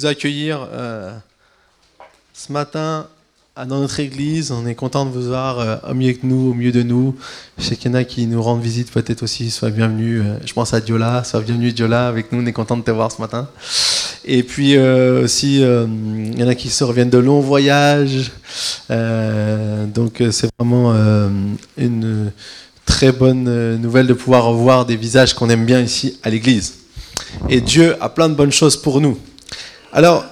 vous accueillir euh, ce matin dans notre église. On est content de vous voir euh, au milieu de nous, au milieu de nous. Je sais qu'il y en a qui nous rendent visite peut-être aussi. Sois bienvenue. Euh, je pense à Diola. Sois bienvenue Diola avec nous. On est content de te voir ce matin. Et puis aussi, il y en a qui se reviennent de longs voyages. donc c'est vraiment une très bonne nouvelle de pouvoir revoir des visages qu'on aime bien ici à l'église. Et Dieu a plein de bonnes choses pour nous. Alors,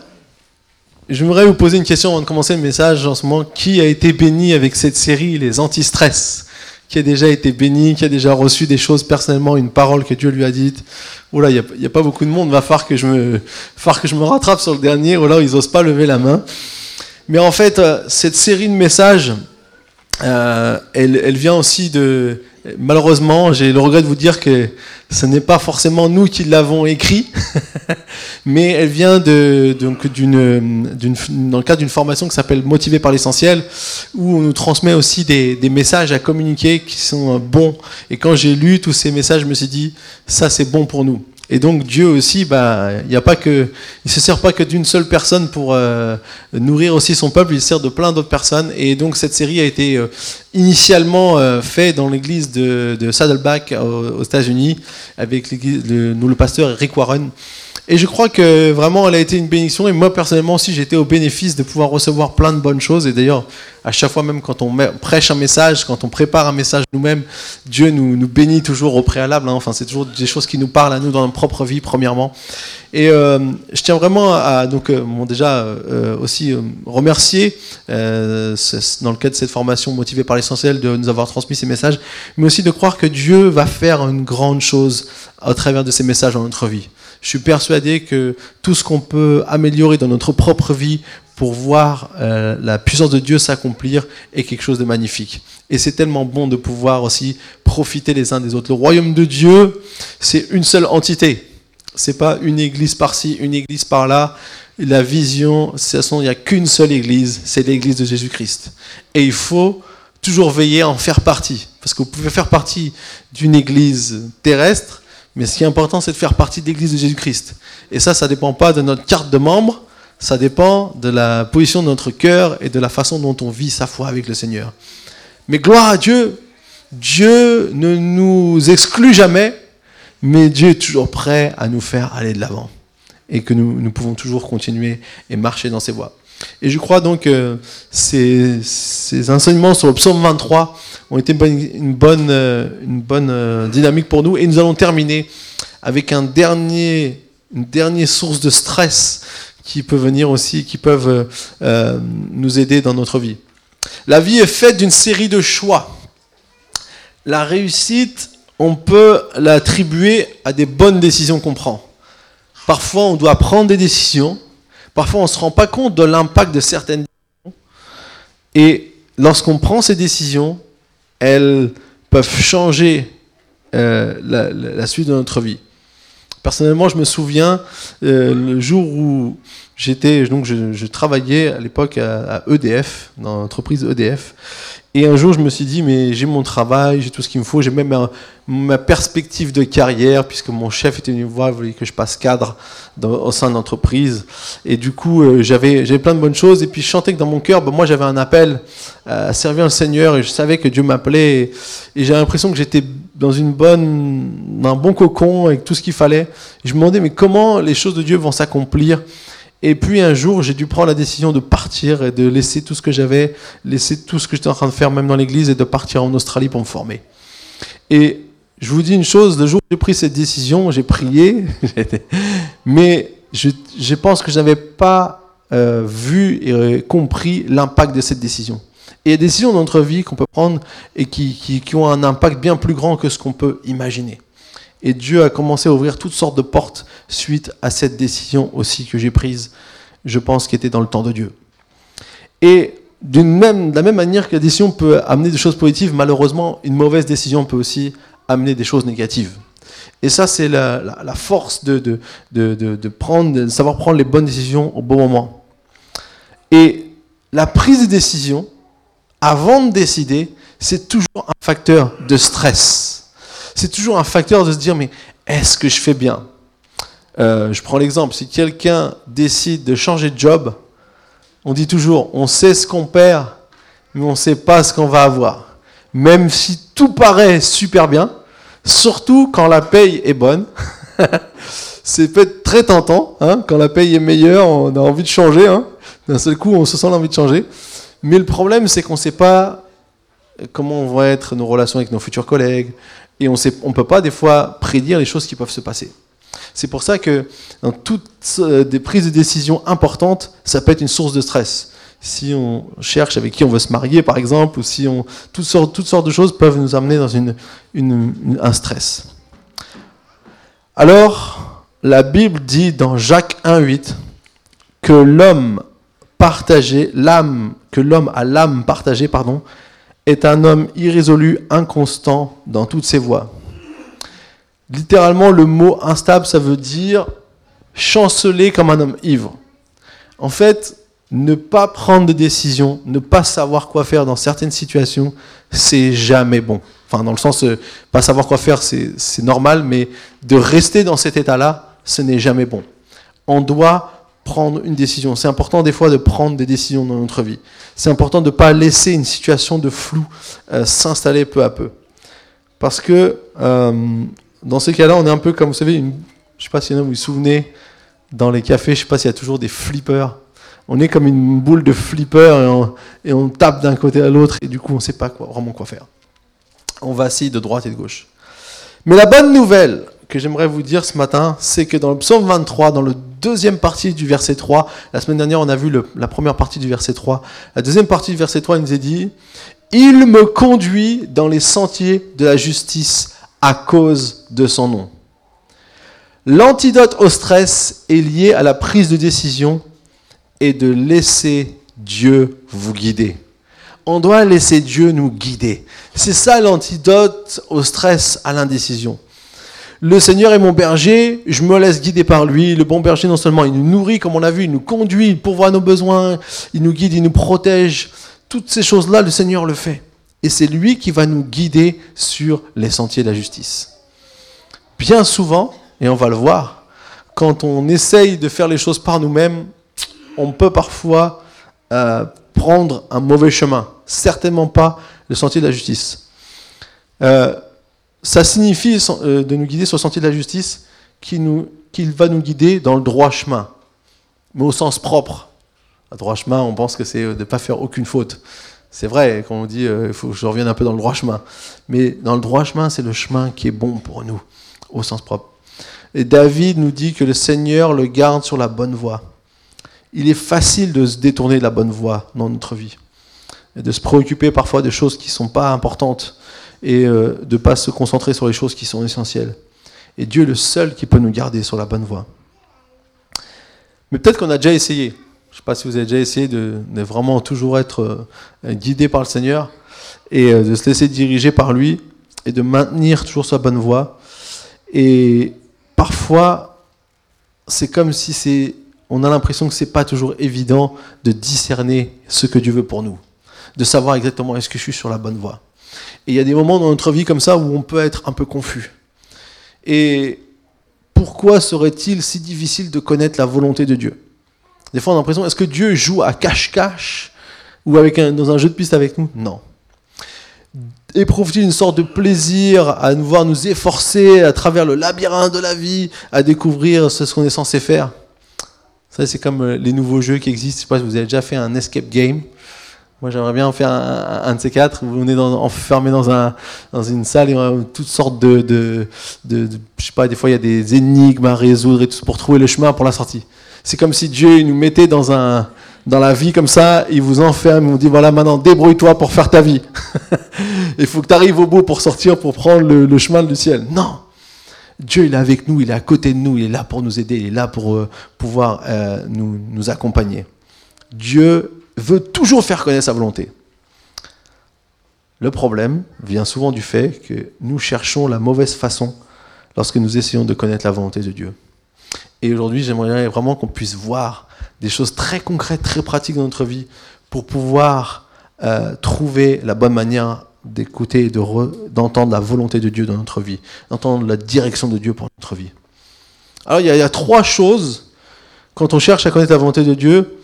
j'aimerais vous poser une question avant de commencer le message en ce moment. Qui a été béni avec cette série, les anti-stress? Qui a déjà été béni, qui a déjà reçu des choses personnellement, une parole que Dieu lui a dite? Oula, il n'y a, pas beaucoup de monde, va falloir que, je me, que je me rattrape sur le dernier, ou alors ils n'osent pas lever la main. Mais en fait, euh, cette série de messages, euh, elle, elle, vient aussi de, Malheureusement, j'ai le regret de vous dire que ce n'est pas forcément nous qui l'avons écrit, mais elle vient donc d'une, dans le cadre d'une formation qui s'appelle Motivé par l'essentiel, où on nous transmet aussi des, des, messages à communiquer qui sont bons. Et quand j'ai lu tous ces messages, je me suis dit, ça c'est bon pour nous. Et donc Dieu aussi, bah, il a pas que, il se sert pas que d'une seule personne pour euh, nourrir aussi son peuple, il sert de plein d'autres personnes. Et donc cette série a été euh, initialement euh, faite dans l'église de, Saddleback aux, États-Unis avec le, nous le pasteur Rick Warren. Et je crois que vraiment elle a été une bénédiction. Et moi personnellement aussi, j'ai été au bénéfice de pouvoir recevoir plein de bonnes choses. Et d'ailleurs, à chaque fois même quand on prêche un message, quand on prépare un message nous-mêmes, Dieu nous, bénit toujours au préalable. Hein. Enfin, c'est toujours des choses qui nous parlent à nous dans notre propre vie, premièrement. Et euh, je tiens vraiment à donc euh, déjà euh, aussi remercier dans le cadre de cette formation motivée par l'essentiel de nous avoir transmis ces messages, mais aussi de croire que Dieu va faire une grande chose à travers de ces messages dans notre vie. Je suis persuadé que tout ce qu'on peut améliorer dans notre propre vie pour voir euh, la puissance de Dieu s'accomplir est quelque chose de magnifique. Et c'est tellement bon de pouvoir aussi profiter les uns des autres. Le royaume de Dieu, c'est une seule entité. C'est pas une église par-ci, une église par-là. La vision, il n'y a qu'une seule église, c'est l'église de Jésus-Christ. Et il faut toujours veiller à en faire partie. Parce que vous pouvez faire partie d'une église terrestre, mais ce qui est important, c'est de faire partie de l'église de Jésus-Christ. Et ça, ça ne dépend pas de notre carte de membre, ça dépend de la position de notre cœur et de la façon dont on vit sa foi avec le Seigneur. Mais gloire à Dieu, Dieu ne nous exclut jamais, mais Dieu est toujours prêt à nous faire aller de l'avant. Et que nous, nous, pouvons toujours continuer et marcher dans ses voies. Et je crois donc que ces, enseignements sur le psaume 23 ont été une bonne, une bonne euh, dynamique pour nous. Et nous allons terminer avec un dernier, une dernière source de stress qui peut venir aussi, qui peuvent euh, euh, nous aider dans notre vie. La vie est faite d'une série de choix. La réussite, on peut l'attribuer à des bonnes décisions qu'on prend. Parfois, on doit prendre des décisions. Parfois, on ne se rend pas compte de l'impact de certaines décisions. Et lorsqu'on prend ces décisions, elles peuvent changer euh, la, suite de notre vie. Personnellement, je me souviens euh, le jour où j'étais, donc je, travaillais à l'époque à, EDF, dans l'entreprise EDF, et un jour je me suis dit, mais j'ai mon travail, j'ai tout ce qu'il me faut, j'ai même ma perspective de carrière, puisque mon chef était venu me voir, voulait que je passe cadre au sein de l'entreprise, et du coup euh, j'avais, j'avais plein de bonnes choses, et puis je chantais que dans mon cœur, ben, moi j'avais un appel à servir le Seigneur, et je savais que Dieu m'appelait, et, et j'ai l'impression que j'étais dans une bonne, un bon cocon avec tout ce qu'il fallait. je me demandais mais comment les choses de Dieu vont s'accomplir. Et puis un jour, j'ai dû prendre la décision de partir et de laisser tout ce que j'avais, laisser tout ce que j'étais en train de faire même dans l'église et de partir en Australie pour me former. Et je vous dis une chose, le jour où j'ai pris cette décision, j'ai prié, mais je, je, pense que je n'avais pas euh, vu et compris l'impact de cette décision. Et il y a des décisions dans notre vie qu'on peut prendre et qui, qui, ont un impact bien plus grand que ce qu'on peut imaginer. Et Dieu a commencé à ouvrir toutes sortes de portes suite à cette décision aussi que j'ai prise, je pense, qui était dans le temps de Dieu. Et même, de la même manière que la décision peut amener des choses positives, malheureusement, une mauvaise décision peut aussi amener des choses négatives. Et ça, c'est la, la, force de, de, de, de, prendre, de savoir prendre les bonnes décisions au bon moment. Et la prise de décision, avant de décider, c'est toujours un facteur de stress. C'est toujours un facteur de se dire, mais est-ce que je fais bien Euh, je prends l'exemple, si quelqu'un décide de changer de job, on dit toujours, on sait ce qu'on perd, mais on ne sait pas ce qu'on va avoir. Même si tout paraît super bien, surtout quand la paye est bonne. c'est peut-être très tentant, hein, quand la paye est meilleure, on a envie de changer. Hein. D'un seul coup, on se sent l'envie de changer. Mais le problème, c'est qu'on ne sait pas comment vont être nos relations avec nos futurs collègues. Et on ne peut pas, des fois, prédire les choses qui peuvent se passer. C'est pour ça que dans toutes euh, des prises de décision importantes, ça peut être une source de stress. Si on cherche avec qui on veut se marier, par exemple, ou si on, toutes sortes, de choses peuvent nous amener dans un stress. Alors, la Bible dit dans Jacques 1,8 que l'homme partagé, l'âme, que l'homme a l'âme partagée, pardon, est un homme irrésolu, inconstant dans toutes ses voies. Littéralement, le mot instable, ça veut dire chanceler comme un homme ivre. En fait, ne pas prendre de décision, ne pas savoir quoi faire dans certaines situations, c'est jamais bon. Enfin, dans le sens, euh, pas savoir quoi faire, c'est normal, mais de rester dans cet état-là, ce n'est jamais bon. On doit prendre une décision. C'est important des fois de prendre des décisions dans notre vie. C'est important de ne pas laisser une situation de flou euh, s'installer peu à peu. Parce que euh, dans ces cas-là, on est un peu comme, vous savez, je ne sais pas si vous vous souvenez, dans les cafés, je ne sais pas s'il y a toujours des flippers. On est comme une boule de flippers et on, tape d'un côté à l'autre et du coup on ne sait pas vraiment quoi faire. On vacille de droite et de gauche. Mais la bonne nouvelle que j'aimerais vous dire ce matin, c'est que dans le psaume 23, dans le deuxième partie du verset 3, la semaine dernière on a vu la première partie du verset 3, la deuxième partie du verset 3 il nous est dit, Il me conduit dans les sentiers de la justice à cause de son nom. L'antidote au stress est lié à la prise de décision et de laisser Dieu vous guider. On doit laisser Dieu nous guider. C'est ça l'antidote au stress, à l'indécision. Le Seigneur est mon berger, je me laisse guider par lui. Le bon berger, non seulement il nous nourrit, comme on l'a vu, il nous conduit, il pourvoit nos besoins, il nous guide, il nous protège. Toutes ces choses-là, le Seigneur le fait. Et c'est lui qui va nous guider sur les sentiers de la justice. Bien souvent, et on va le voir, quand on essaye de faire les choses par nous-mêmes, on peut parfois euh, prendre un mauvais chemin. Certainement pas le sentier de la justice. Euh, ça signifie euh, de nous guider sur le sentier de la justice qu'il va nous guider dans le droit chemin, mais au sens propre. Le droit chemin, on pense que c'est de ne pas faire aucune faute. C'est vrai, quand on dit il euh, faut que je revienne un peu dans le droit chemin. Mais dans le droit chemin, c'est le chemin qui est bon pour nous, au sens propre. Et David nous dit que le Seigneur le garde sur la bonne voie. Il est facile de se détourner de la bonne voie dans notre vie. Et de se préoccuper parfois de choses qui ne sont pas importantes et euh, de ne pas se concentrer sur les choses qui sont essentielles. Et Dieu est le seul qui peut nous garder sur la bonne voie. Mais peut-être qu'on a déjà essayé. Je ne sais pas si vous avez déjà essayé de, vraiment toujours être euh, guidé par le Seigneur et euh, de se laisser diriger par lui et de maintenir toujours sa bonne voie. Et parfois, c'est comme si c'est, on a l'impression que c'est pas toujours évident de discerner ce que Dieu veut pour nous, de savoir exactement est-ce que je suis sur la bonne voie. Et il y a des moments dans notre vie comme ça où on peut être un peu confus. Et pourquoi serait-il si difficile de connaître la volonté de Dieu? Des fois, on a l'impression, est-ce que Dieu joue à cache-cache ou avec dans un jeu de piste avec nous? Non. Éprouve-t-il une sorte de plaisir à nous voir nous efforcer à travers le labyrinthe de la vie, à découvrir ce qu'on est censé faire? Ça, c'est comme euh, les nouveaux jeux qui existent. Je sais pas si vous avez déjà fait un escape game. Moi, j'aimerais bien faire un, de ces quatre. Vous venez dans, enfermé dans, un, dans une salle et on a toutes sortes de, de, de, Je sais pas, des fois, il y a des énigmes à résoudre et tout pour trouver le chemin pour la sortie. C'est comme si Dieu nous mettait dans, un, dans la vie comme ça, il vous enferme, il vous dit voilà, maintenant, débrouille-toi pour faire ta vie. il faut que tu arrives au bout pour sortir, pour prendre le, chemin du ciel. Non! Dieu, il est avec nous, il est à côté de nous, il est là pour nous aider, il est là pour euh, pouvoir euh, nous, nous accompagner. Dieu veut toujours faire connaître sa volonté. Le problème vient souvent du fait que nous cherchons la mauvaise façon lorsque nous essayons de connaître la volonté de Dieu. Et aujourd'hui, j'aimerais vraiment qu'on puisse voir des choses très concrètes, très pratiques dans notre vie pour pouvoir euh, trouver la bonne manière d'écouter et d'entendre la volonté de Dieu dans notre vie, d'entendre la direction de Dieu pour notre vie. Alors il y, a, trois choses, quand on cherche à connaître la volonté de Dieu,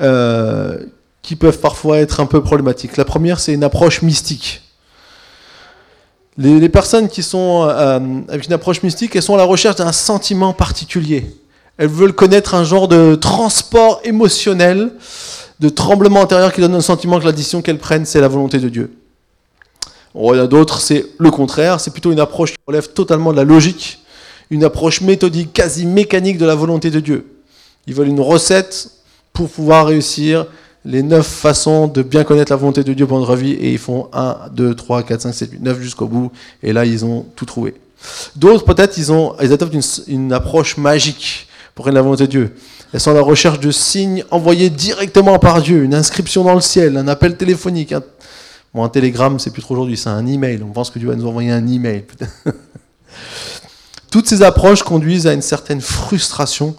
euh, qui peuvent parfois être un peu problématiques. La première, c'est une approche mystique. Les, personnes qui sont euh, avec une approche mystique, elles sont à la recherche d'un sentiment particulier. Elles veulent connaître un genre de transport émotionnel, de tremblement intérieur qui donne un sentiment que la décision qu'elles prennent, c'est la volonté de Dieu. il y en a d'autres, c'est le contraire, c'est plutôt une approche qui relève totalement de la logique, une approche méthodique, quasi mécanique de la volonté de Dieu. Ils veulent une recette pour pouvoir réussir les neuf façons de bien connaître la volonté de Dieu pour notre vie, et ils font 1, 2, 3, 4, 5, 7, 8, 9 jusqu'au bout, et là ils ont tout trouvé. D'autres peut-être ils, ont, adoptent une, une approche magique pour connaître la volonté de Dieu. Elles sont à la recherche de signes envoyés directement par Dieu, une inscription dans le ciel, un appel téléphonique. Un, bon, un télégramme, c'est plus trop aujourd'hui, c'est un email. On pense que Dieu va nous envoyer un email. Toutes ces approches conduisent à une certaine frustration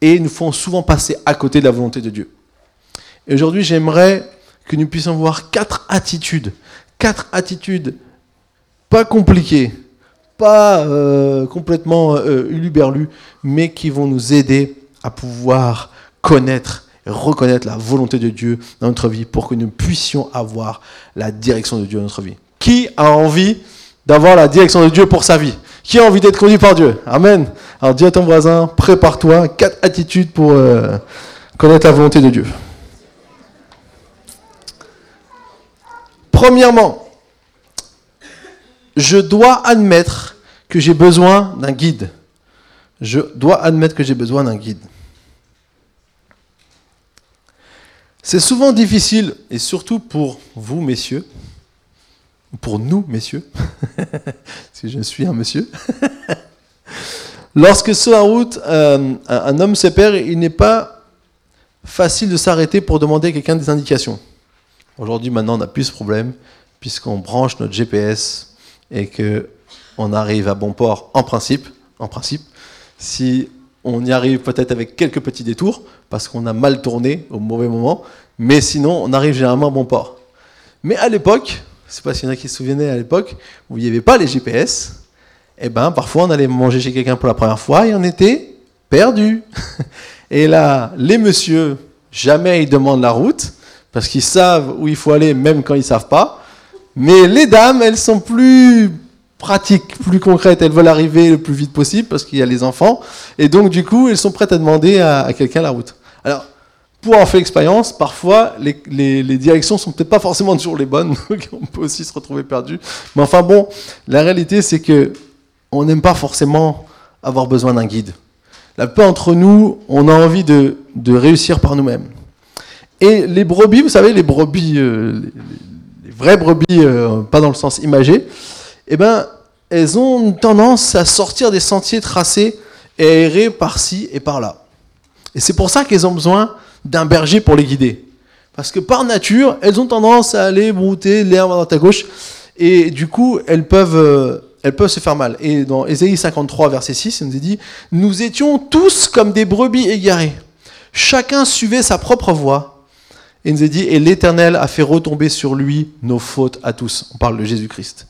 et nous font souvent passer à côté de la volonté de Dieu. Et aujourd'hui, j'aimerais que nous puissions voir quatre attitudes. Quatre attitudes pas compliquées, pas euh, complètement euh, uluberlues, mais qui vont nous aider à pouvoir connaître et reconnaître la volonté de Dieu dans notre vie pour que nous puissions avoir la direction de Dieu dans notre vie. Qui a envie d'avoir la direction de Dieu pour sa vie? Qui a envie d'être conduit par Dieu? Amen. Alors dis à ton voisin, prépare-toi, quatre attitudes pour euh, connaître la volonté de Dieu. Premièrement, je dois admettre que j'ai besoin d'un guide. Je dois admettre que j'ai besoin d'un guide. C'est souvent difficile, et surtout pour vous, messieurs, pour nous, messieurs, si je suis un monsieur, lorsque sur la route, euh, un homme se perd, il n'est pas facile de s'arrêter pour demander à quelqu'un des indications. Aujourd'hui, maintenant, on n'a plus ce problème, puisqu'on branche notre GPS et qu'on arrive à bon port en principe. En principe, si on y arrive peut-être avec quelques petits détours, parce qu'on a mal tourné au mauvais moment, mais sinon, on arrive généralement à bon port. Mais à l'époque, je ne sais pas s'il y en a qui se souvenaient à l'époque, où il n'y avait pas les GPS, eh ben, parfois on allait manger chez quelqu'un pour la première fois et on était perdu. Et là, les messieurs, jamais ils demandent la route, parce qu'ils savent où il faut aller, même quand ils ne savent pas. Mais les dames, elles sont plus pratiques, plus concrètes. Elles veulent arriver le plus vite possible parce qu'il y a les enfants. Et donc, du coup, elles sont prêtes à demander à, quelqu'un la route. Alors, pour en faire l'expérience, parfois, les, les, les directions sont peut-être pas forcément toujours les bonnes. Donc, on peut aussi se retrouver perdu. Mais enfin, bon, la réalité, c'est que on n'aime pas forcément avoir besoin d'un guide. La plupart d'entre nous, on a envie de réussir par nous-mêmes. Et les brebis, vous savez, les brebis, euh, les, vraies brebis, euh, pas dans le sens imagé, eh ben, elles ont une tendance à sortir des sentiers tracés et à errer par-ci et par-là. Et c'est pour ça qu'elles ont besoin d'un berger pour les guider. Parce que par nature, elles ont tendance à aller brouter l'herbe à droite à gauche, et du coup, elles peuvent, euh, elles peuvent se faire mal. Et dans Ésaïe 53, verset 6, il nous est dit Nous étions tous comme des brebis égarées. Chacun suivait sa propre voie et il nous a dit, et l'Éternel a fait retomber sur lui nos fautes à tous. On parle de Jésus-Christ.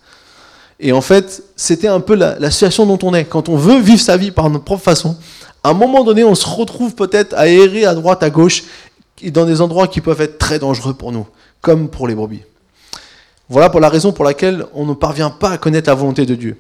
Et en fait, c'était un peu la, situation dont on est. Quand on veut vivre sa vie par notre propre façon, à un moment donné, on se retrouve peut-être à errer à droite, à gauche, dans des endroits qui peuvent être très dangereux pour nous, comme pour les brebis. Voilà pour la raison pour laquelle on ne parvient pas à connaître la volonté de Dieu.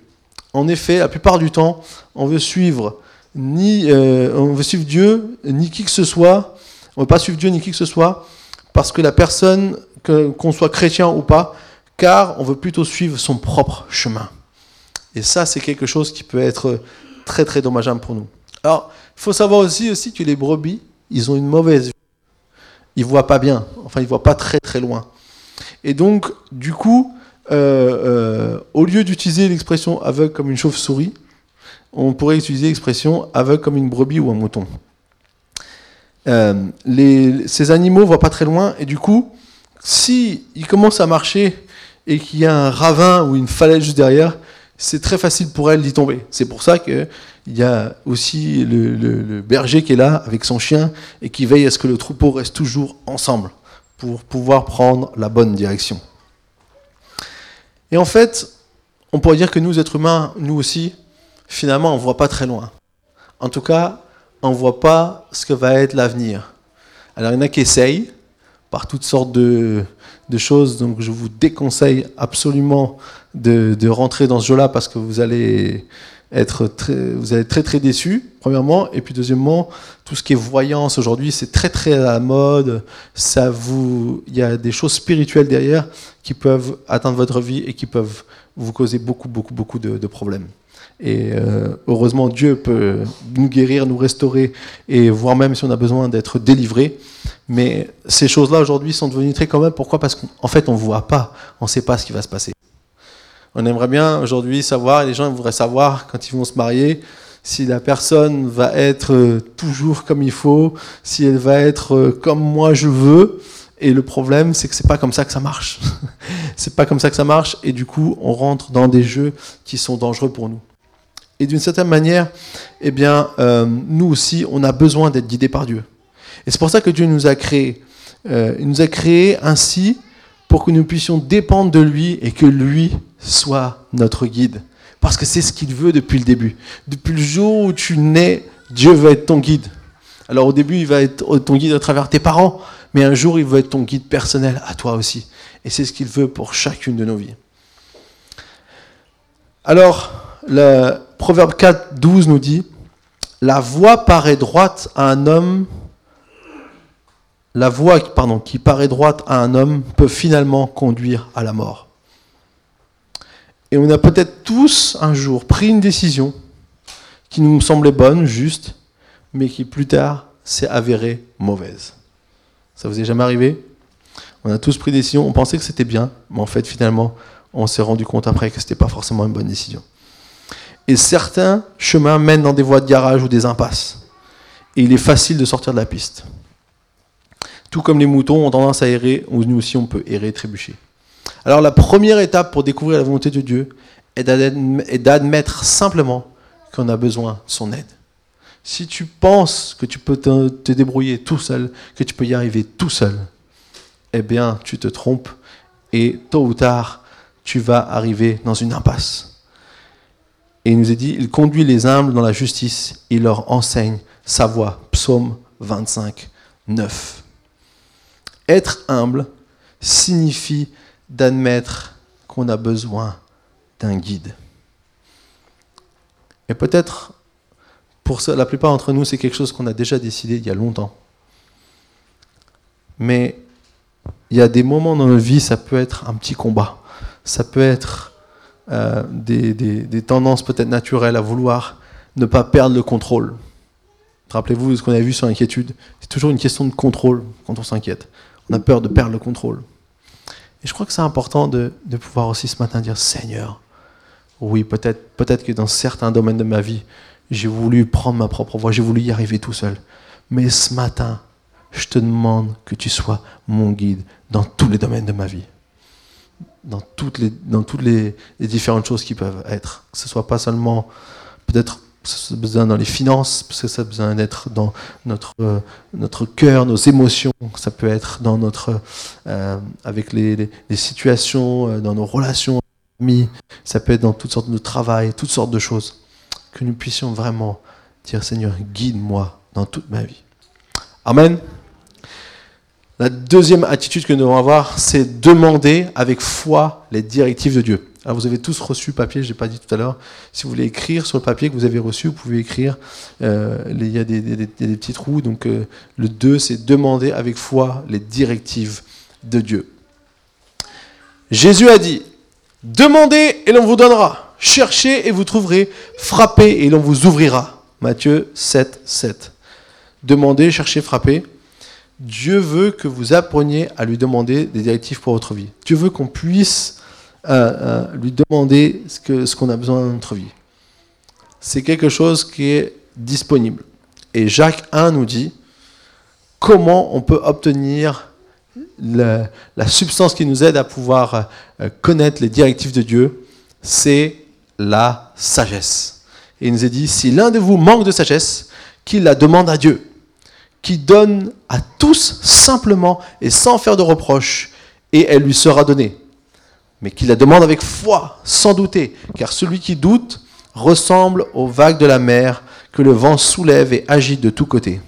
En effet, la plupart du temps, on veut suivre ni euh, on veut suivre Dieu, ni qui que ce soit. On ne veut pas suivre Dieu ni qui que ce soit, parce que la personne, qu'on soit chrétien ou pas, car on veut plutôt suivre son propre chemin. Et ça, c'est quelque chose qui peut être très très dommageable pour nous. Alors, il faut savoir aussi, aussi que les brebis, ils ont une mauvaise vue. Ils voient pas bien, enfin ils voient pas très très loin. Et donc, du coup, euh, euh, au lieu d'utiliser l'expression aveugle comme une chauve-souris, on pourrait utiliser l'expression aveugle comme une brebis ou un mouton. Euh, ces animaux voient pas très loin et du coup, si commencent à marcher et qu'il y a un ravin ou une falaise juste derrière, c'est très facile pour elles d'y tomber. C'est pour ça qu'il y a aussi le, berger qui est là avec son chien et qui veille à ce que le troupeau reste toujours ensemble pour pouvoir prendre la bonne direction. Et en fait, on pourrait dire que nous, êtres humains, nous aussi, finalement, on ne voit pas très loin. En tout cas, on ne voit pas ce que va être l'avenir. Alors il y en a qui essayent par toutes sortes de, choses, donc je vous déconseille absolument de, rentrer dans ce jeu-là parce que vous allez être très, vous allez très très déçu, premièrement, et puis deuxièmement, tout ce qui est voyance aujourd'hui, c'est très très à la mode. Ça vous, il y a des choses spirituelles derrière qui peuvent atteindre votre vie et qui peuvent vous causer beaucoup beaucoup beaucoup de, problèmes. Et euh, heureusement, Dieu peut nous guérir, nous restaurer, et voire même si on a besoin d'être délivré. Mais ces choses-là aujourd'hui sont devenues très communes. Pourquoi? Parce qu'en fait, on ne voit pas, on ne sait pas ce qui va se passer. On aimerait bien aujourd'hui savoir, les gens voudraient savoir quand ils vont se marier, si la personne va être euh, toujours comme il faut, si elle va être euh, comme moi je veux. Et le problème, c'est que c'est pas comme ça que ça marche. c'est pas comme ça que ça marche, et du coup, on rentre dans des jeux qui sont dangereux pour nous. Et d'une certaine manière, eh bien, euh, nous aussi, on a besoin d'être guidés par Dieu. Et c'est pour ça que Dieu nous a créés. il nous a créés ainsi pour que nous puissions dépendre de lui et que lui soit notre guide. Parce que c'est ce qu'il veut depuis le début. Depuis le jour où tu nais, Dieu veut être ton guide. Alors au début, il va être ton guide à travers tes parents, mais un jour, il veut être ton guide personnel à toi aussi. Et c'est ce qu'il veut pour chacune de nos vies. Alors, le Proverbe 4, 12 nous dit, La voie paraît droite à un homme la voie qui paraît droite à un homme peut finalement conduire à la mort. Et on a peut-être tous un jour pris une décision qui nous semblait bonne, juste, mais qui plus tard s'est avérée mauvaise. Ça vous est jamais arrivé? On a tous pris des décisions, on pensait que c'était bien, mais en fait finalement, on s'est rendu compte après que ce n'était pas forcément une bonne décision. Et certains chemins mènent dans des voies de garage ou des impasses. Et il est facile de sortir de la piste. Tout comme les moutons ont tendance à errer, nous aussi on peut errer, trébucher. Alors la première étape pour découvrir la volonté de Dieu est d'admettre simplement qu'on a besoin de son aide. Si tu penses que tu peux te, te, débrouiller tout seul, que tu peux y arriver tout seul, eh bien tu te trompes et tôt ou tard tu vas arriver dans une impasse. Et il nous est dit, il conduit les humbles dans la justice, il leur enseigne sa voie. Psaume 25, 9. Être humble signifie d'admettre qu'on a besoin d'un guide. Et peut-être, pour la plupart d'entre nous, c'est quelque chose qu'on a déjà décidé il y a longtemps. Mais il y a des moments dans notre vie, ça peut être un petit combat. Ça peut être euh, des, des, tendances peut-être naturelles à vouloir ne pas perdre le contrôle. Rappelez-vous de ce qu'on a vu sur l'inquiétude. C'est toujours une question de contrôle quand on s'inquiète. On a peur de perdre le contrôle. Et je crois que c'est important de, pouvoir aussi ce matin dire Seigneur, oui, peut-être peut que dans certains domaines de ma vie, j'ai voulu prendre ma propre voie, j'ai voulu y arriver tout seul. Mais ce matin, je te demande que tu sois mon guide dans tous les domaines de ma vie. Dans toutes les, dans toutes les, différentes choses qui peuvent être. Que ce soit pas seulement peut-être besoin dans les finances, parce que ça a besoin d'être dans notre, euh, notre cœur, nos émotions, ça peut être dans notre, euh, avec les, les, situations, euh, dans nos relations amis, ça peut être dans toutes sortes de travail, toutes sortes de choses. Que nous puissions vraiment dire Seigneur, guide-moi dans toute ma vie. Amen. La deuxième attitude que nous devons avoir, c'est demander avec foi les directives de Dieu. Vous avez tous reçu papier, je n'ai pas dit tout à l'heure. Si vous voulez écrire sur le papier que vous avez reçu, vous pouvez écrire. Euh, il y a des, des, petits trous. Donc euh, le 2, c'est demander avec foi les directives de Dieu. Jésus a dit, demandez et l'on vous donnera. Cherchez et vous trouverez. Frappez et l'on vous ouvrira. Matthieu 7, 7. Demandez, cherchez, frappez. Dieu veut que vous appreniez à lui demander des directives pour votre vie. Dieu veut qu'on puisse lui demander ce qu'on a besoin dans notre vie. C'est quelque chose qui est disponible. Et Jacques 1 nous dit comment on peut obtenir la, substance qui nous aide à pouvoir euh, connaître les directives de Dieu, c'est la sagesse. Et il nous est dit, si l'un de vous manque de sagesse, qu'il la demande à Dieu, qui donne à tous simplement et sans faire de reproches, et elle lui sera donnée mais qu'il la demande avec foi, sans douter, car celui qui doute ressemble aux vagues de la mer que le vent soulève et agite de tous côtés.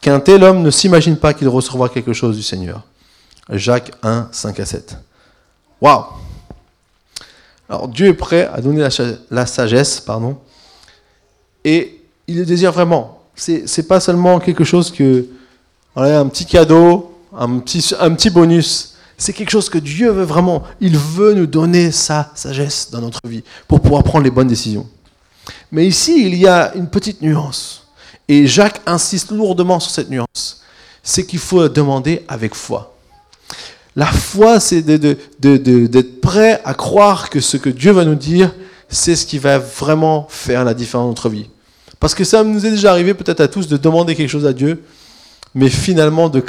Qu'un tel homme ne s'imagine pas qu'il recevra quelque chose du Seigneur. Jacques 1, 5 à 7. Waouh Alors Dieu est prêt à donner la, sagesse, pardon, et il le désire vraiment. C'est, pas seulement quelque chose que, un petit cadeau, un petit, un petit bonus. C'est quelque chose que Dieu veut vraiment. Il veut nous donner sa sagesse dans notre vie pour pouvoir prendre les bonnes décisions. Mais ici, il y a une petite nuance. Et Jacques insiste lourdement sur cette nuance. C'est qu'il faut demander avec foi. La foi, c'est d'être prêt à croire que ce que Dieu va nous dire, c'est ce qui va vraiment faire la différence dans notre vie. Parce que ça nous est déjà arrivé peut-être à tous de demander quelque chose à Dieu, mais finalement, de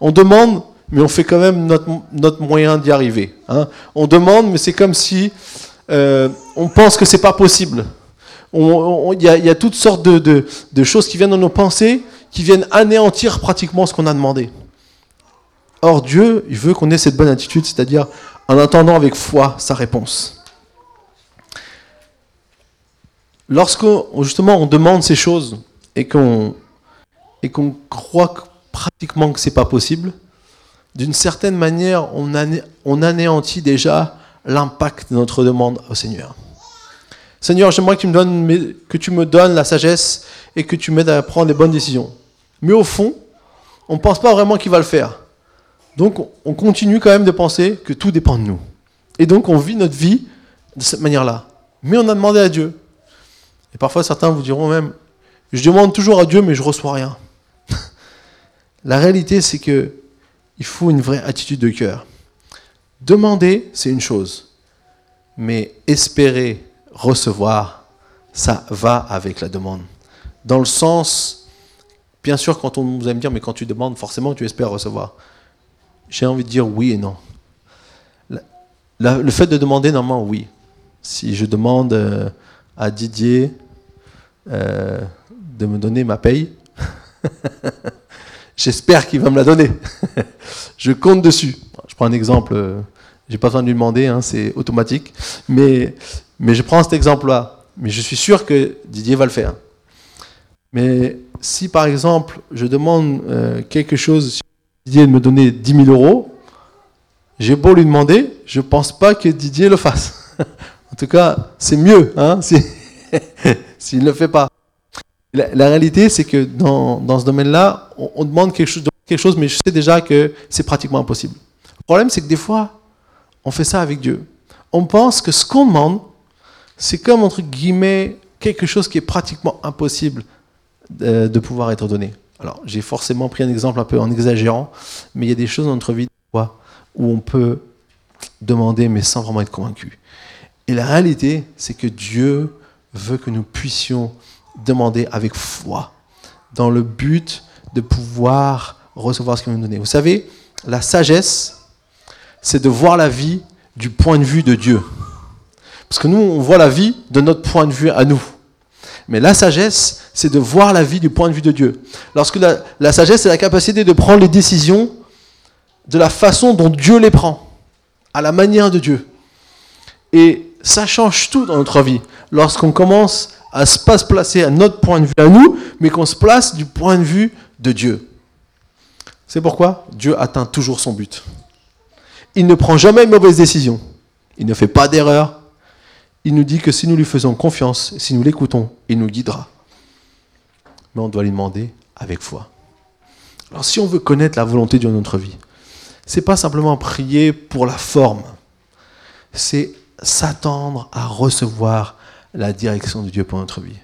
on demande, mais on fait quand même notre, moyen d'y arriver. Hein. On demande, mais c'est comme si euh, on pense que c'est pas possible. Il y, a toutes sortes de, de choses qui viennent dans nos pensées, qui viennent anéantir pratiquement ce qu'on a demandé. Or, Dieu, il veut qu'on ait cette bonne attitude, c'est-à-dire en attendant avec foi sa réponse. Lorsque justement on demande ces choses et qu'on croit pratiquement que c'est pas possible, d'une certaine manière, on, anéantit déjà l'impact de notre demande au Seigneur. Seigneur, j'aimerais que tu me que tu me donnes la sagesse et que tu m'aides à prendre les bonnes décisions. Mais au fond, on ne pense pas vraiment qu'il va le faire. Donc on continue quand même de penser que tout dépend de nous. Et donc on vit notre vie de cette manière-là. Mais on a demandé à Dieu. Et parfois certains vous diront même, je demande toujours à Dieu mais je reçois rien. La réalité c'est que il faut une vraie attitude de cœur. Demander, c'est une chose. Mais espérer recevoir, ça va avec la demande. Dans le sens, bien sûr, quand on nous aime dire, mais quand tu demandes, forcément tu espères recevoir. J'ai envie de dire oui et non. le fait de demander, normalement, oui. Si je demande euh, à Didier euh, de me donner ma paye, j'espère qu'il va me la donner. je compte dessus. Je prends un exemple, euh, j'ai pas besoin de lui demander, hein, c'est automatique. Mais, mais je prends cet exemple-là. Mais je suis sûr que Didier va le faire. Mais si par exemple je demande quelque chose Didier de me donner 10 000 euros, j'ai beau lui demander, je ne pense pas que Didier le fasse. en tout cas, c'est mieux hein, s'il ne le fait pas. La, réalité, c'est que dans, ce domaine-là, on, demande quelque chose, quelque chose, mais je sais déjà que c'est pratiquement impossible. Le problème, c'est que des fois, on fait ça avec Dieu. On pense que ce qu'on demande, c'est comme, entre guillemets, quelque chose qui est pratiquement impossible de, de pouvoir être donné. Alors, j'ai forcément pris un exemple un peu en exagérant, mais il y a des choses dans notre vie où on peut demander, mais sans vraiment être convaincu. Et la réalité, c'est que Dieu veut que nous puissions demander avec foi, dans le but de pouvoir recevoir ce qu'il nous donne. Vous savez, la sagesse, c'est de voir la vie du point de vue de Dieu. Parce que nous, on voit la vie de notre point de vue à nous. Mais la sagesse, c'est de voir la vie du point de vue de Dieu. Lorsque la, sagesse, c'est la capacité de prendre les décisions de la façon dont Dieu les prend, à la manière de Dieu. Et ça change tout dans notre vie. Lorsqu'on commence à se pas se placer à notre point de vue à nous, mais qu'on se place du point de vue de Dieu. C'est pourquoi Dieu atteint toujours son but. Il ne prend jamais une mauvaise décision. Il ne fait pas d'erreur il nous dit que si nous lui faisons confiance, si nous l'écoutons, il nous guidera. Mais on doit lui demander avec foi. Alors si on veut connaître la volonté de Dieu dans notre vie, c'est pas simplement prier pour la forme, c'est s'attendre à recevoir la direction de Dieu pour notre vie.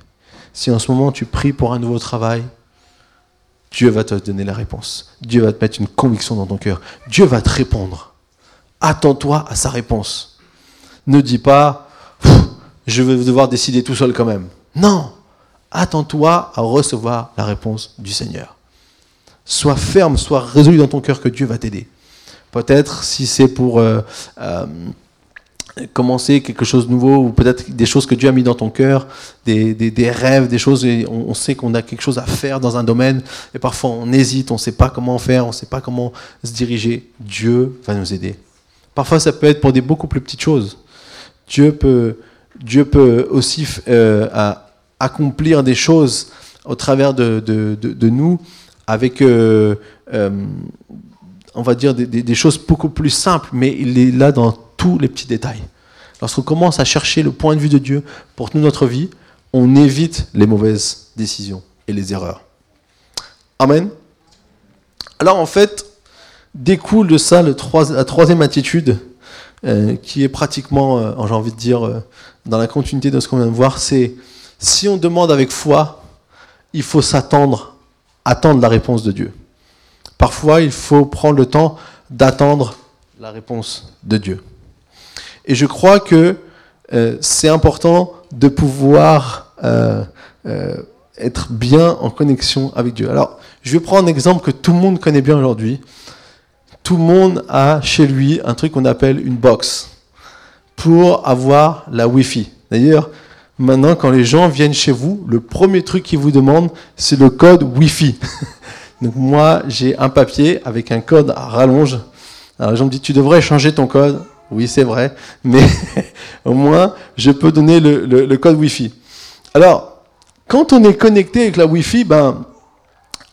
Si en ce moment tu pries pour un nouveau travail, Dieu va te donner la réponse. Dieu va te mettre une conviction dans ton cœur. Dieu va te répondre. Attends-toi à sa réponse. Ne dis pas, je vais devoir décider tout seul quand même. Non, attends-toi à recevoir la réponse du Seigneur. Sois ferme, sois résolu dans ton cœur que Dieu va t'aider. Peut-être si c'est pour euh, euh, commencer quelque chose de nouveau, ou peut-être des choses que Dieu a mis dans ton cœur, des, rêves, des choses, et on, sait qu'on a quelque chose à faire dans un domaine, et parfois on hésite, on ne sait pas comment faire, on ne sait pas comment se diriger. Dieu va nous aider. Parfois ça peut être pour des beaucoup plus petites choses. Dieu peut, Dieu peut aussi euh, accomplir des choses au travers de, de, nous avec, euh, euh, on va dire, des, des, choses beaucoup plus simples, mais il est là dans tous les petits détails. Lorsqu'on commence à chercher le point de vue de Dieu pour toute notre vie, on évite les mauvaises décisions et les erreurs. Amen. Alors en fait, découle de ça la troisième attitude, euh, qui est pratiquement, euh, j'ai envie de dire, euh, dans la continuité de ce qu'on vient de voir, c'est si on demande avec foi, il faut s'attendre, attendre la réponse de Dieu. Parfois, il faut prendre le temps d'attendre la réponse de Dieu. Et je crois que c'est important de pouvoir être bien en connexion avec Dieu. Alors, je vais prendre un exemple que tout le monde connaît bien aujourd'hui. Tout le monde a chez lui un truc qu'on appelle une box pour avoir la Wi-Fi. D'ailleurs, maintenant, quand les gens viennent chez vous, le premier truc qu'ils vous demandent, c'est le code Wi-Fi. Donc moi, j'ai un papier avec un code à rallonge. Alors les gens me disent, tu devrais changer ton code. Oui, c'est vrai, mais au moins, je peux donner le, code Wi-Fi. Alors, quand on est connecté avec la Wi-Fi, ben,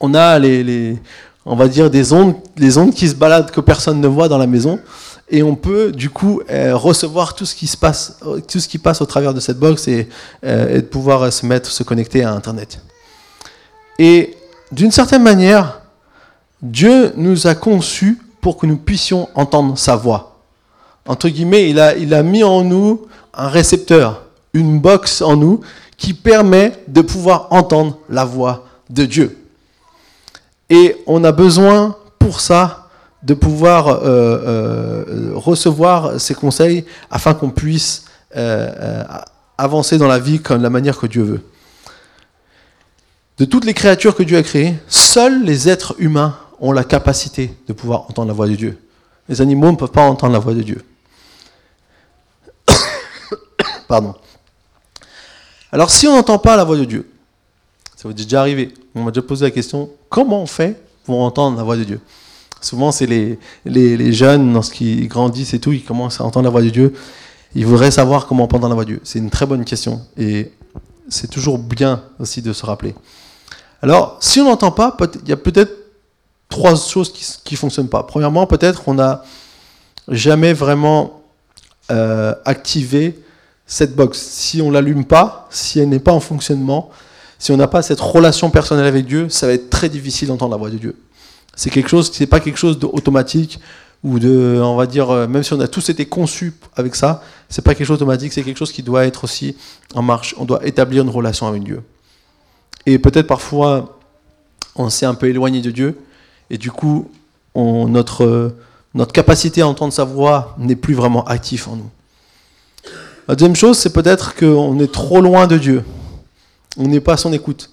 on a les, on va dire des ondes, les ondes qui se baladent que personne ne voit dans la maison, et on peut du coup euh, recevoir tout ce qui se qui passe au travers de cette box et, euh, pouvoir se mettre, se connecter à Internet. Et d'une certaine manière, Dieu nous a conçus pour que nous puissions entendre sa voix. Entre guillemets, il a, mis en nous un récepteur, une box en nous qui permet de pouvoir entendre la voix de Dieu. Et on a besoin pour ça de pouvoir euh, euh, recevoir ces conseils afin qu'on puisse euh, avancer dans la vie comme la manière que Dieu veut. De toutes les créatures que Dieu a créées, seuls les êtres humains ont la capacité de pouvoir entendre la voix de Dieu. Les animaux ne peuvent pas entendre la voix de Dieu. Pardon. Alors si on n'entend pas la voix de Dieu, ça vous est déjà arrivé, on m'a déjà posé la question, comment on fait pour entendre la voix de Dieu? Souvent c'est les, les, jeunes, lorsqu'ils grandissent et tout, ils commencent à entendre la voix de Dieu, ils voudraient savoir comment entendre la voix de Dieu. C'est une très bonne question et c'est toujours bien aussi de se rappeler. Alors, si on n'entend pas, il y a peut-être trois choses qui ne fonctionnent pas. Premièrement, peut-être on n'a jamais vraiment euh, activé cette box, si on l'allume pas, si elle n'est pas en fonctionnement, si on n'a pas cette relation personnelle avec Dieu, ça va être très difficile d'entendre la voix de Dieu. C'est quelque chose, c'est pas quelque chose d'automatique ou de, on va dire, euh, même si on a tous été conçus avec ça, c'est pas quelque chose d'automatique, c'est quelque chose qui doit être aussi en marche. On doit établir une relation avec Dieu. Et peut-être parfois, on s'est un peu éloigné de Dieu, et du coup, notre, notre capacité à entendre sa voix n'est plus vraiment active en nous. La deuxième chose, c'est peut-être qu'on est trop loin de Dieu. On n'est pas à son écoute.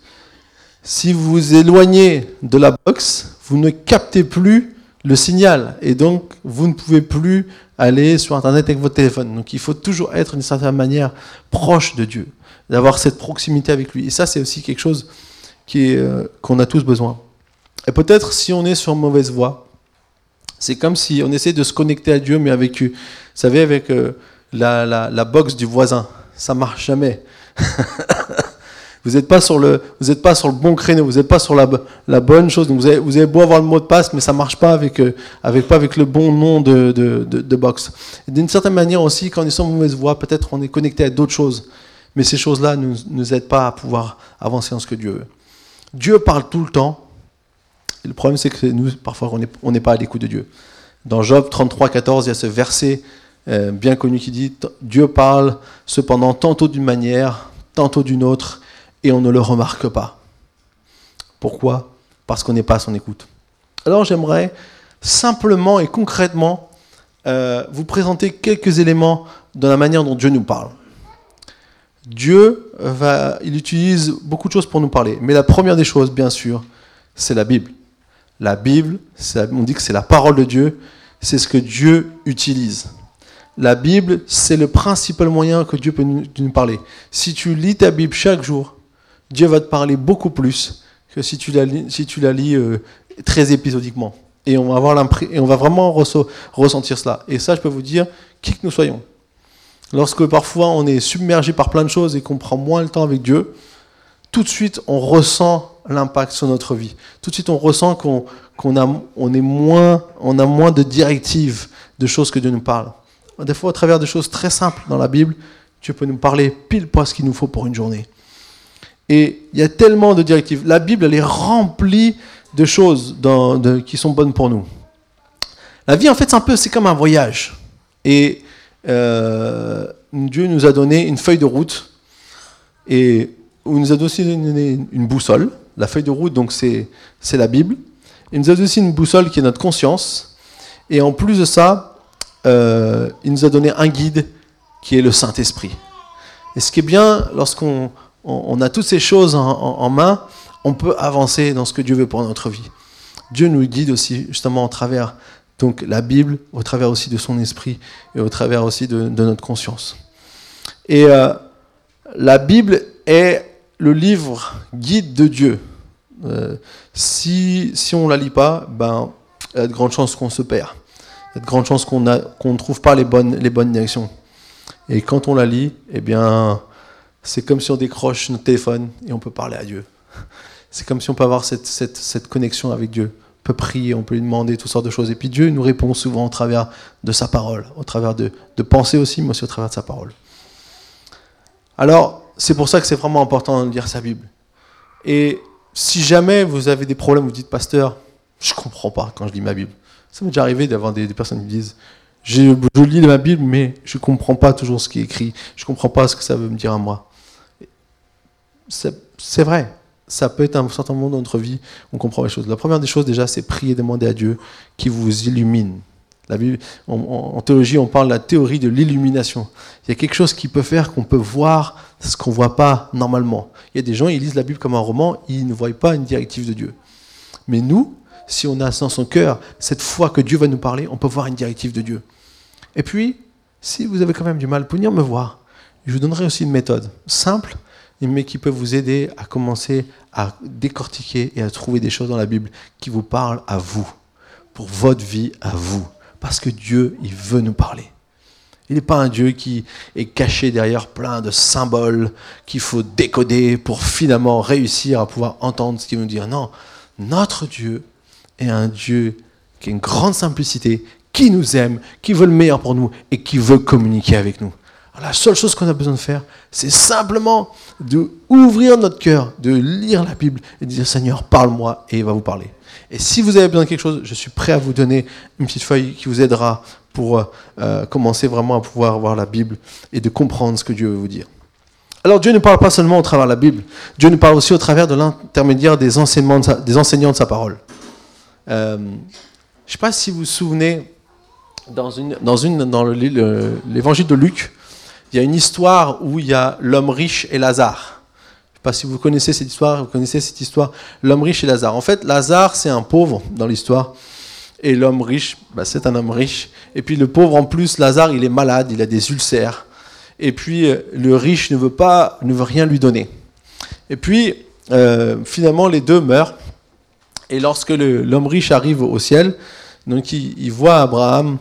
Si vous vous éloignez de la box, vous ne captez plus le signal. Et donc, vous ne pouvez plus aller sur Internet avec votre téléphone. Donc, il faut toujours être d'une certaine manière proche de Dieu, d'avoir cette proximité avec lui. Et ça, c'est aussi quelque chose euh, qu'on a tous besoin. Et peut-être si on est sur mauvaise voie, c'est comme si on essaie de se connecter à Dieu, mais avec, vous savez, avec euh, la, la, box du voisin. Ça marche jamais. vous n'êtes pas sur le, pas sur le bon créneau, vous n'êtes pas sur la, bonne chose. Donc vous avez, beau avoir le mot de passe, mais ça marche pas avec, euh, avec pas avec le bon nom de, de, box. D'une certaine manière aussi, quand on est sur mauvaise voie, peut-être on est connecté à d'autres choses, mais ces choses-là ne nous, aident pas à pouvoir avancer dans ce que Dieu veut. Dieu parle tout le temps. Le problème, c'est que nous, parfois, on n'est pas à l'écoute de Dieu. Dans Job 33, 14, il y a ce verset euh, bien connu qui dit Dieu parle cependant tantôt d'une manière, tantôt d'une autre, et on ne le remarque pas. Pourquoi? Parce qu'on n'est pas à son écoute. Alors j'aimerais simplement et concrètement euh, vous présenter quelques éléments de la manière dont Dieu nous parle. Dieu va, il utilise beaucoup de choses pour nous parler, mais la première des choses, bien sûr, c'est la Bible. La Bible, on dit que c'est la parole de Dieu, c'est ce que Dieu utilise. La Bible, c'est le principal moyen que Dieu peut nous, parler. Si tu lis ta Bible chaque jour, Dieu va te parler beaucoup plus que si tu la, lis euh, très épisodiquement. Et on va, avoir et on va vraiment ressentir cela. Et ça, je peux vous dire, qui que nous soyons. Lorsque parfois on est submergé par plein de choses et qu'on prend moins le temps avec Dieu, tout de suite, on ressent l'impact sur notre vie. Tout de suite, on ressent qu'on est on a moins de directives, de choses que Dieu nous parle. Des fois, au travers de choses très simples dans la Bible, Dieu peut nous parler pile poil ce qu'il nous faut pour une journée. Et il y a tellement de directives. La Bible, elle est remplie de choses qui sont bonnes pour nous. La vie, en fait, c'est un peu, c'est comme un voyage. Et euh, Dieu nous a donné une feuille de route et il nous a aussi donné une boussole. La feuille de route, donc c'est la Bible. Il nous a aussi une boussole qui est notre conscience. Et en plus de ça, euh, il nous a donné un guide qui est le Saint-Esprit. Et ce qui est bien, lorsqu'on on, a toutes ces choses en, main, on peut avancer dans ce que Dieu veut pour notre vie. Dieu nous guide aussi justement au travers donc la Bible, au travers aussi de son esprit et au travers aussi de, notre conscience. Et euh, la Bible est le livre guide de Dieu. Euh, si, si on ne la lit pas, ben, il y a de grandes chances qu'on se perd. Il y a de grandes chances qu'on ne trouve pas les bonnes, directions. Et quand on la lit, eh bien, c'est comme si on décroche notre téléphone et on peut parler à Dieu. C'est comme si on peut avoir cette, connexion avec Dieu. On peut prier, on peut lui demander toutes sortes de choses. Et puis Dieu nous répond souvent au travers de sa parole, au travers de, de pensées aussi, mais aussi au travers de sa parole. Alors, c'est pour ça que c'est vraiment important de lire sa Bible. Et si jamais vous avez des problèmes, vous dites, pasteur, je comprends pas quand je lis ma Bible. Ça m'est déjà arrivé d'avoir des, personnes qui me disent, je, lis ma Bible, mais je comprends pas toujours ce qui est écrit. Je comprends pas ce que ça veut me dire à moi c'est vrai. Ça peut être un certain moment dans notre vie, on comprend les choses. La première des choses, déjà, c'est prier, demander à Dieu qui vous illumine. La en, théologie, on parle de la théorie de l'illumination. Il y a quelque chose qui peut faire qu'on peut voir ce qu'on ne voit pas normalement. Il y a des gens, ils lisent la Bible comme un roman, ils ne voient pas une directive de Dieu. Mais nous, si on a dans son cœur cette foi que Dieu va nous parler, on peut voir une directive de Dieu. Et puis, si vous avez quand même du mal, pouvez venir me voir. Je vous donnerai aussi une méthode simple mais qui peut vous aider à commencer à décortiquer et à trouver des choses dans la Bible qui vous parlent à vous, pour votre vie à vous. Parce que Dieu, il veut nous parler. Il n'est pas un Dieu qui est caché derrière plein de symboles qu'il faut décoder pour finalement réussir à pouvoir entendre ce qu'il veut nous dire. Non, notre Dieu est un Dieu qui a une grande simplicité, qui nous aime, qui veut le meilleur pour nous et qui veut communiquer avec nous. la seule chose qu'on a besoin de faire, c'est simplement de ouvrir notre cœur, de lire la Bible et de dire Seigneur, parle-moi et il va vous parler. Et si vous avez besoin de quelque chose, je suis prêt à vous donner une petite feuille qui vous aidera pour euh, euh, commencer vraiment à pouvoir voir la Bible et de comprendre ce que Dieu veut vous dire. Alors Dieu ne parle pas seulement au travers de la Bible, Dieu nous parle aussi au travers de l'intermédiaire des enseignants de sa parole. Euh, je ne sais pas si vous vous souvenez, dans, l'évangile de Luc, il y a une histoire où il y a l'homme riche et Lazare. Je ne sais pas si vous connaissez cette histoire, vous connaissez cette histoire, l'homme riche et Lazare. En fait, Lazare, c'est un pauvre dans l'histoire. Et l'homme riche, bah, c'est un homme riche. Et puis le pauvre, en plus, Lazare, il est malade, il a des ulcères. Et puis euh, le riche ne veut pas, ne veut rien lui donner. Et puis euh, finalement, les deux meurent. Et lorsque l'homme riche arrive au ciel, donc il, voit Abraham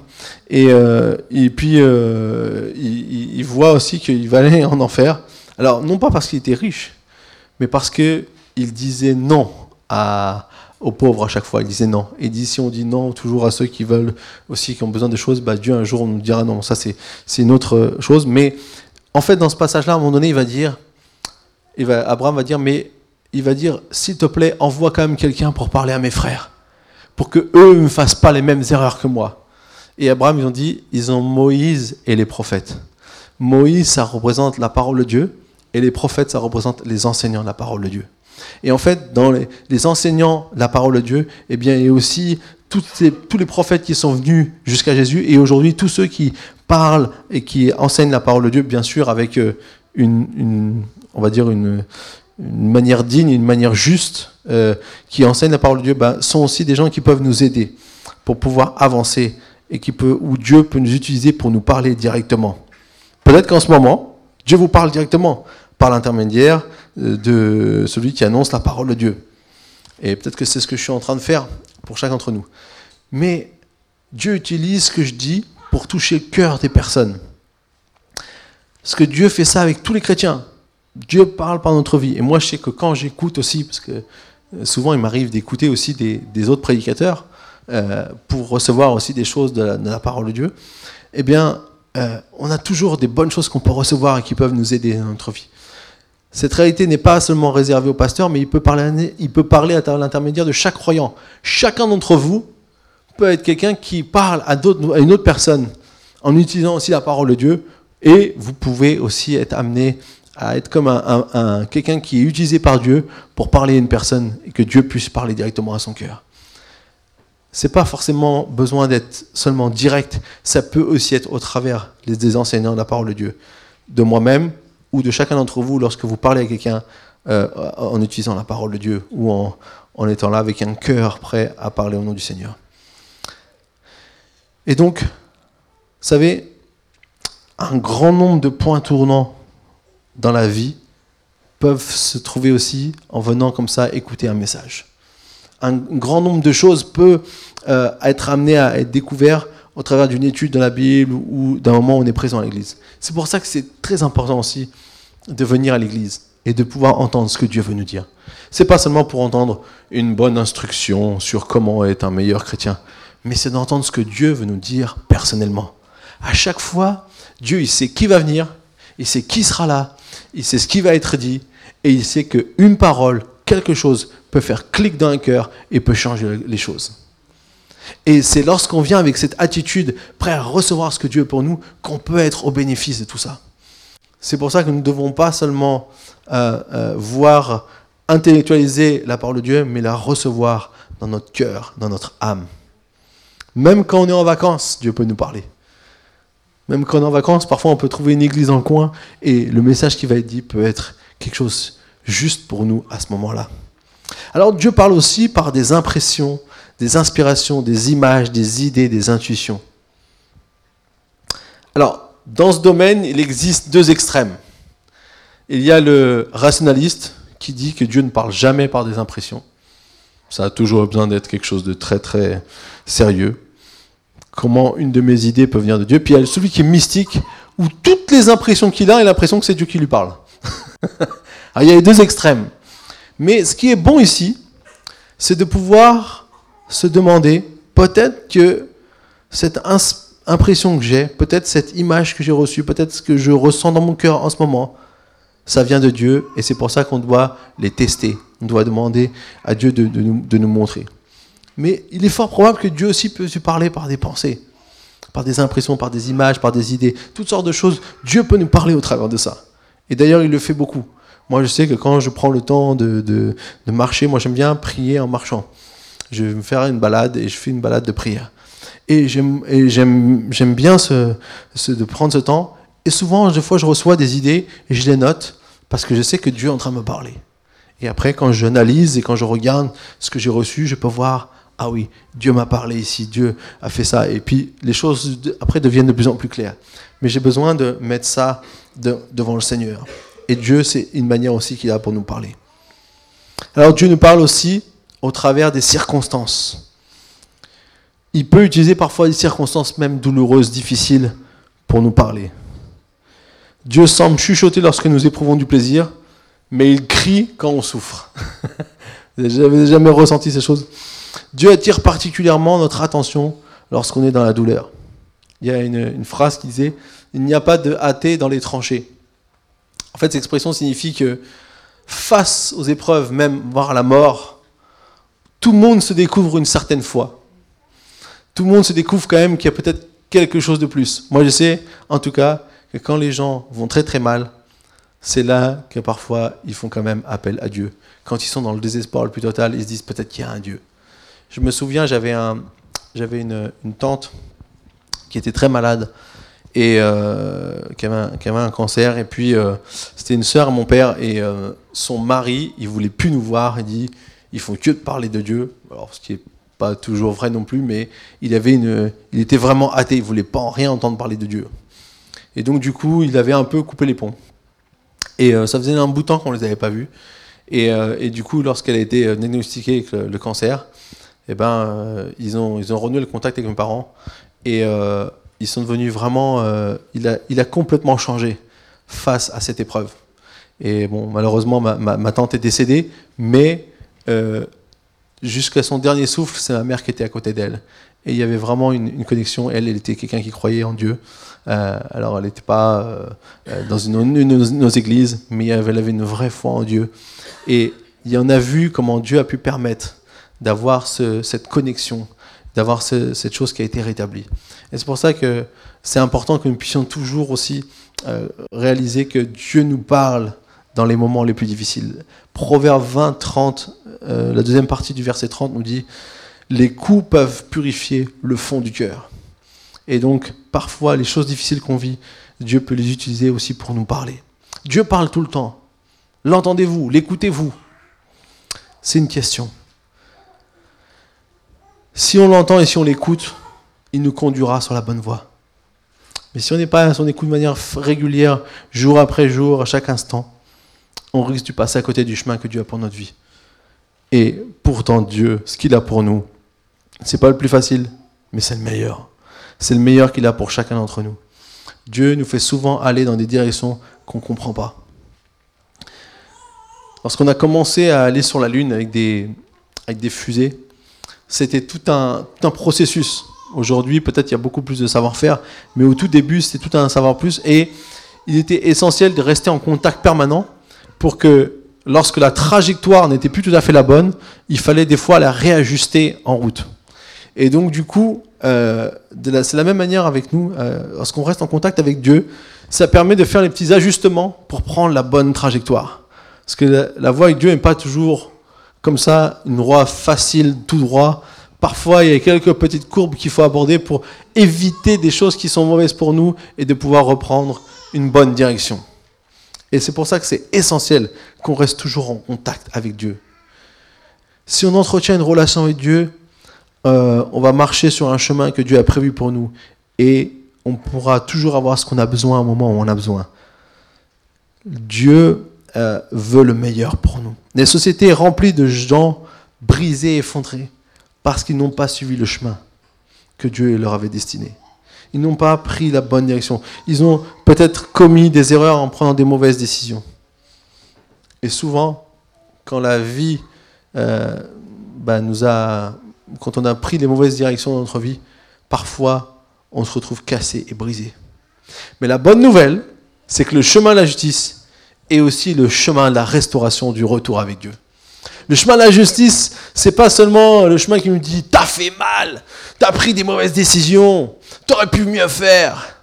et, euh, puis euh, il, voit aussi qu'il va aller en enfer. Alors non pas parce qu'il était riche, mais parce que il disait non aux pauvres à chaque fois. Il disait non. Et dit si on dit non toujours à ceux qui veulent aussi, qui ont besoin de choses, bah, Dieu un jour nous dira non. Ça c'est une autre chose. Mais en fait dans ce passage-là, à un moment donné, il va dire, va, Abraham va dire, mais il va dire, s'il te plaît, envoie quand même quelqu'un pour parler à mes frères pour que eux ne fassent pas les mêmes erreurs que moi. Et Abraham, ils ont dit, ils ont Moïse et les prophètes. Moïse, ça représente la parole de Dieu, et les prophètes, ça représente les enseignants de la parole de Dieu. Et en fait, dans les, enseignants de la parole de Dieu, eh bien, il y a aussi tous les prophètes qui sont venus jusqu'à Jésus, et aujourd'hui, tous ceux qui parlent et qui enseignent la parole de Dieu, bien sûr, avec euh, une on va dire, une, une manière digne, une manière juste, euh, qui enseigne la parole de Dieu, ben, sont aussi des gens qui peuvent nous aider pour pouvoir avancer et qui peut, où Dieu peut nous utiliser pour nous parler directement. Peut-être qu'en ce moment, Dieu vous parle directement par l'intermédiaire euh, de celui qui annonce la parole de Dieu. Et peut-être que c'est ce que je suis en train de faire pour chacun d'entre nous. Mais Dieu utilise ce que je dis pour toucher le cœur des personnes. Parce que Dieu fait ça avec tous les chrétiens. Dieu parle par notre vie. Et moi, je sais que quand j'écoute aussi, parce que euh, souvent il m'arrive d'écouter aussi des, autres prédicateurs euh, pour recevoir aussi des choses de la, parole de Dieu, eh bien, euh, on a toujours des bonnes choses qu'on peut recevoir et qui peuvent nous aider dans notre vie. Cette réalité n'est pas seulement réservée au pasteur, mais il peut parler, il peut parler à l'intermédiaire de chaque croyant. Chacun d'entre vous peut être quelqu'un qui parle à, à une autre personne en utilisant aussi la parole de Dieu, et vous pouvez aussi être amené à être comme un, quelqu'un qui est utilisé par Dieu pour parler à une personne et que Dieu puisse parler directement à son cœur. C'est pas forcément besoin d'être seulement direct, ça peut aussi être au travers des enseignants de la parole de Dieu, de moi-même ou de chacun d'entre vous lorsque vous parlez à quelqu'un euh, en utilisant la parole de Dieu ou en, en étant là avec un cœur prêt à parler au nom du Seigneur. Et donc, vous savez, un grand nombre de points tournants dans la vie peuvent se trouver aussi en venant comme ça écouter un message. Un grand nombre de choses peut euh, être amené à être découvert au travers d'une étude dans la Bible ou, d'un moment où on est présent à l'église. C'est pour ça que c'est très important aussi de venir à l'église et de pouvoir entendre ce que Dieu veut nous dire. C'est pas seulement pour entendre une bonne instruction sur comment être un meilleur chrétien, mais c'est d'entendre ce que Dieu veut nous dire personnellement. À chaque fois, Dieu il sait qui va venir, il sait qui sera là, il sait ce qui va être dit, et il sait qu'une parole, quelque chose, peut faire clic dans un cœur et peut changer les choses. Et c'est lorsqu'on vient avec cette attitude, prêt à recevoir ce que Dieu est pour nous, qu'on peut être au bénéfice de tout ça. C'est pour ça que nous ne devons pas seulement euh, euh, voir, intellectualiser la parole de Dieu, mais la recevoir dans notre cœur, dans notre âme. Même quand on est en vacances, Dieu peut nous parler. Même quand on est en vacances, parfois on peut trouver une église dans le coin et le message qui va être dit peut être quelque chose juste pour nous à ce moment-là. Alors Dieu parle aussi par des impressions, des inspirations, des images, des idées, des intuitions. Alors, dans ce domaine, il existe deux extrêmes. Il y a le rationaliste qui dit que Dieu ne parle jamais par des impressions. Ça a toujours besoin d'être quelque chose de très très sérieux comment une de mes idées peut venir de Dieu. Puis il y a celui qui est mystique, où toutes les impressions qu'il a, il a l'impression que c'est Dieu qui lui parle. il y a les deux extrêmes. Mais ce qui est bon ici, c'est de pouvoir se demander, peut-être que cette impression que j'ai, peut-être cette image que j'ai reçue, peut-être ce que je ressens dans mon cœur en ce moment, ça vient de Dieu, et c'est pour ça qu'on doit les tester. On doit demander à Dieu de, nous, de nous montrer. Mais il est fort probable que Dieu aussi peut se parler par des pensées, par des impressions, par des images, par des idées, toutes sortes de choses. Dieu peut nous parler au travers de ça. Et d'ailleurs, il le fait beaucoup. Moi, je sais que quand je prends le temps de, marcher, moi, j'aime bien prier en marchant. Je vais me faire une balade et je fais une balade de prière. Et j'aime bien de prendre ce temps. Et souvent, des fois, je reçois des idées et je les note parce que je sais que Dieu est en train de me parler. Et après, quand j'analyse et quand je regarde ce que j'ai reçu, je peux voir ah oui, Dieu m'a parlé ici, Dieu a fait ça. Et puis les choses après deviennent de plus en plus claires. Mais j'ai besoin de mettre ça devant le Seigneur. Et Dieu, c'est une manière aussi qu'il a pour nous parler. Alors Dieu nous parle aussi au travers des circonstances. Il peut utiliser parfois des circonstances même douloureuses, difficiles, pour nous parler. Dieu semble chuchoter lorsque nous éprouvons du plaisir, mais il crie quand on souffre. Vous n'avez jamais ressenti ces choses? Dieu attire particulièrement notre attention lorsqu'on est dans la douleur. Il y a une, phrase qui disait Il n'y a pas de hâté dans les tranchées. En fait, cette expression signifie que face aux épreuves, même voire la mort, tout le monde se découvre une certaine foi. Tout le monde se découvre quand même qu'il y a peut-être quelque chose de plus. Moi, je sais, en tout cas, que quand les gens vont très très mal, c'est là que parfois ils font quand même appel à Dieu. Quand ils sont dans le désespoir le plus total, ils se disent peut-être qu'il y a un Dieu. Je me souviens, j'avais un, j'avais une, tante qui était très malade et euh, qui, avait un, cancer. Et puis, euh, c'était une sœur à mon père et euh, son mari, il voulait plus nous voir. Il dit, il faut que de parler de Dieu. Alors, ce qui est pas toujours vrai non plus, mais il avait une, il était vraiment athée. Il voulait pas en rien entendre parler de Dieu. Et donc, du coup, il avait un peu coupé les ponts. Et ça faisait un bout de temps qu'on les avait pas vus. Et du coup, lorsqu'elle a été diagnostiquée avec le cancer, eh ben, euh, ils, ont, ils ont renoué le contact avec mes parents et euh, ils sont devenus vraiment. Euh, il, a, il a complètement changé face à cette épreuve. Et bon, malheureusement, ma, tante est décédée, mais jusqu'à son dernier souffle, c'est ma mère qui était à côté d'elle. Et il y avait vraiment une, connexion. Elle, elle était quelqu'un qui croyait en Dieu. Alors, elle n'était pas dans une, de nos églises, mais elle avait une vraie foi en Dieu. Et il y en a vu comment Dieu a pu permettre d'avoir cette connexion, d'avoir cette chose qui a été rétablie. Et c'est pour ça que c'est important que nous puissions toujours aussi euh, réaliser que Dieu nous parle dans les moments les plus difficiles. Proverbe 20, 30, la deuxième partie du verset 30 nous dit Les coups peuvent purifier le fond du cœur. Et donc, parfois, les choses difficiles qu'on vit, Dieu peut les utiliser aussi pour nous parler. Dieu parle tout le temps. L'entendez-vous L'écoutez-vous? C'est une question. Si on l'entend et si on l'écoute, il nous conduira sur la bonne voie. Mais si on n'est pas à son écoute de manière régulière, jour après jour, à chaque instant, on risque de passer à côté du chemin que Dieu a pour notre vie. Et pourtant, Dieu, ce qu'il a pour nous, c'est pas le plus facile, mais c'est le meilleur. C'est le meilleur qu'il a pour chacun d'entre nous. Dieu nous fait souvent aller dans des directions qu'on ne comprend pas. Lorsqu'on a commencé à aller sur la Lune avec des, avec des fusées, c'était tout un, tout un processus. Aujourd'hui, peut-être il y a beaucoup plus de savoir-faire, mais au tout début, c'était tout un savoir-plus. Et il était essentiel de rester en contact permanent pour que lorsque la trajectoire n'était plus tout à fait la bonne, il fallait des fois la réajuster en route. Et donc, du coup, euh, c'est la même manière avec nous, euh, lorsqu'on reste en contact avec Dieu, ça permet de faire les petits ajustements pour prendre la bonne trajectoire. Parce que la, voie avec Dieu n'est pas toujours comme ça, une voie facile, tout droit. Parfois, il y a quelques petites courbes qu'il faut aborder pour éviter des choses qui sont mauvaises pour nous et de pouvoir reprendre une bonne direction. Et c'est pour ça que c'est essentiel qu'on reste toujours en contact avec Dieu. Si on entretient une relation avec Dieu, euh, on va marcher sur un chemin que Dieu a prévu pour nous. Et on pourra toujours avoir ce qu'on a besoin au moment où on a besoin. Dieu euh, veut le meilleur pour nous. Les sociétés remplies de gens brisés, effondrés, parce qu'ils n'ont pas suivi le chemin que Dieu leur avait destiné. Ils n'ont pas pris la bonne direction. Ils ont peut-être commis des erreurs en prenant des mauvaises décisions. Et souvent, quand la vie euh, bah, nous a quand on a pris les mauvaises directions dans notre vie, parfois on se retrouve cassé et brisé. Mais la bonne nouvelle, c'est que le chemin de la justice est aussi le chemin de la restauration du retour avec Dieu. Le chemin de la justice, c'est pas seulement le chemin qui nous dit t'as fait mal, t'as pris des mauvaises décisions, t'aurais pu mieux faire.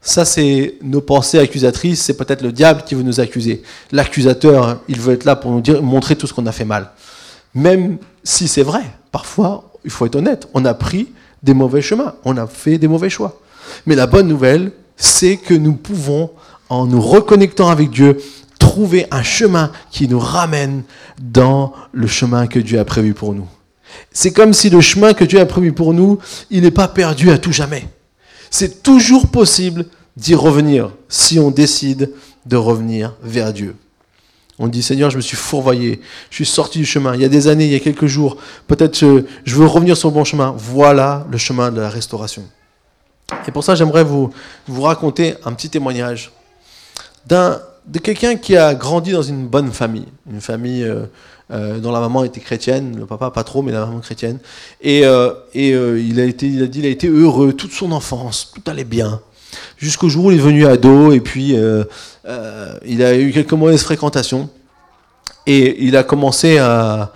Ça, c'est nos pensées accusatrices, c'est peut-être le diable qui veut nous accuser. L'accusateur, il veut être là pour nous dire, montrer tout ce qu'on a fait mal. Même si c'est vrai, parfois, il faut être honnête, on a pris des mauvais chemins, on a fait des mauvais choix. Mais la bonne nouvelle, c'est que nous pouvons, en nous reconnectant avec Dieu, trouver un chemin qui nous ramène dans le chemin que Dieu a prévu pour nous. C'est comme si le chemin que Dieu a prévu pour nous, il n'est pas perdu à tout jamais. C'est toujours possible d'y revenir si on décide de revenir vers Dieu. On dit Seigneur, je me suis fourvoyé, je suis sorti du chemin. Il y a des années, il y a quelques jours, peut-être je, je veux revenir sur le bon chemin. Voilà le chemin de la restauration. Et pour ça, j'aimerais vous, vous raconter un petit témoignage de quelqu'un qui a grandi dans une bonne famille, une famille euh, euh, dont la maman était chrétienne, le papa pas trop, mais la maman chrétienne. Et, euh, il, a été, il a dit il a été heureux toute son enfance, tout allait bien. Jusqu'au jour où il est venu ado et puis il a eu quelques mauvaises fréquentations. Et il a commencé à,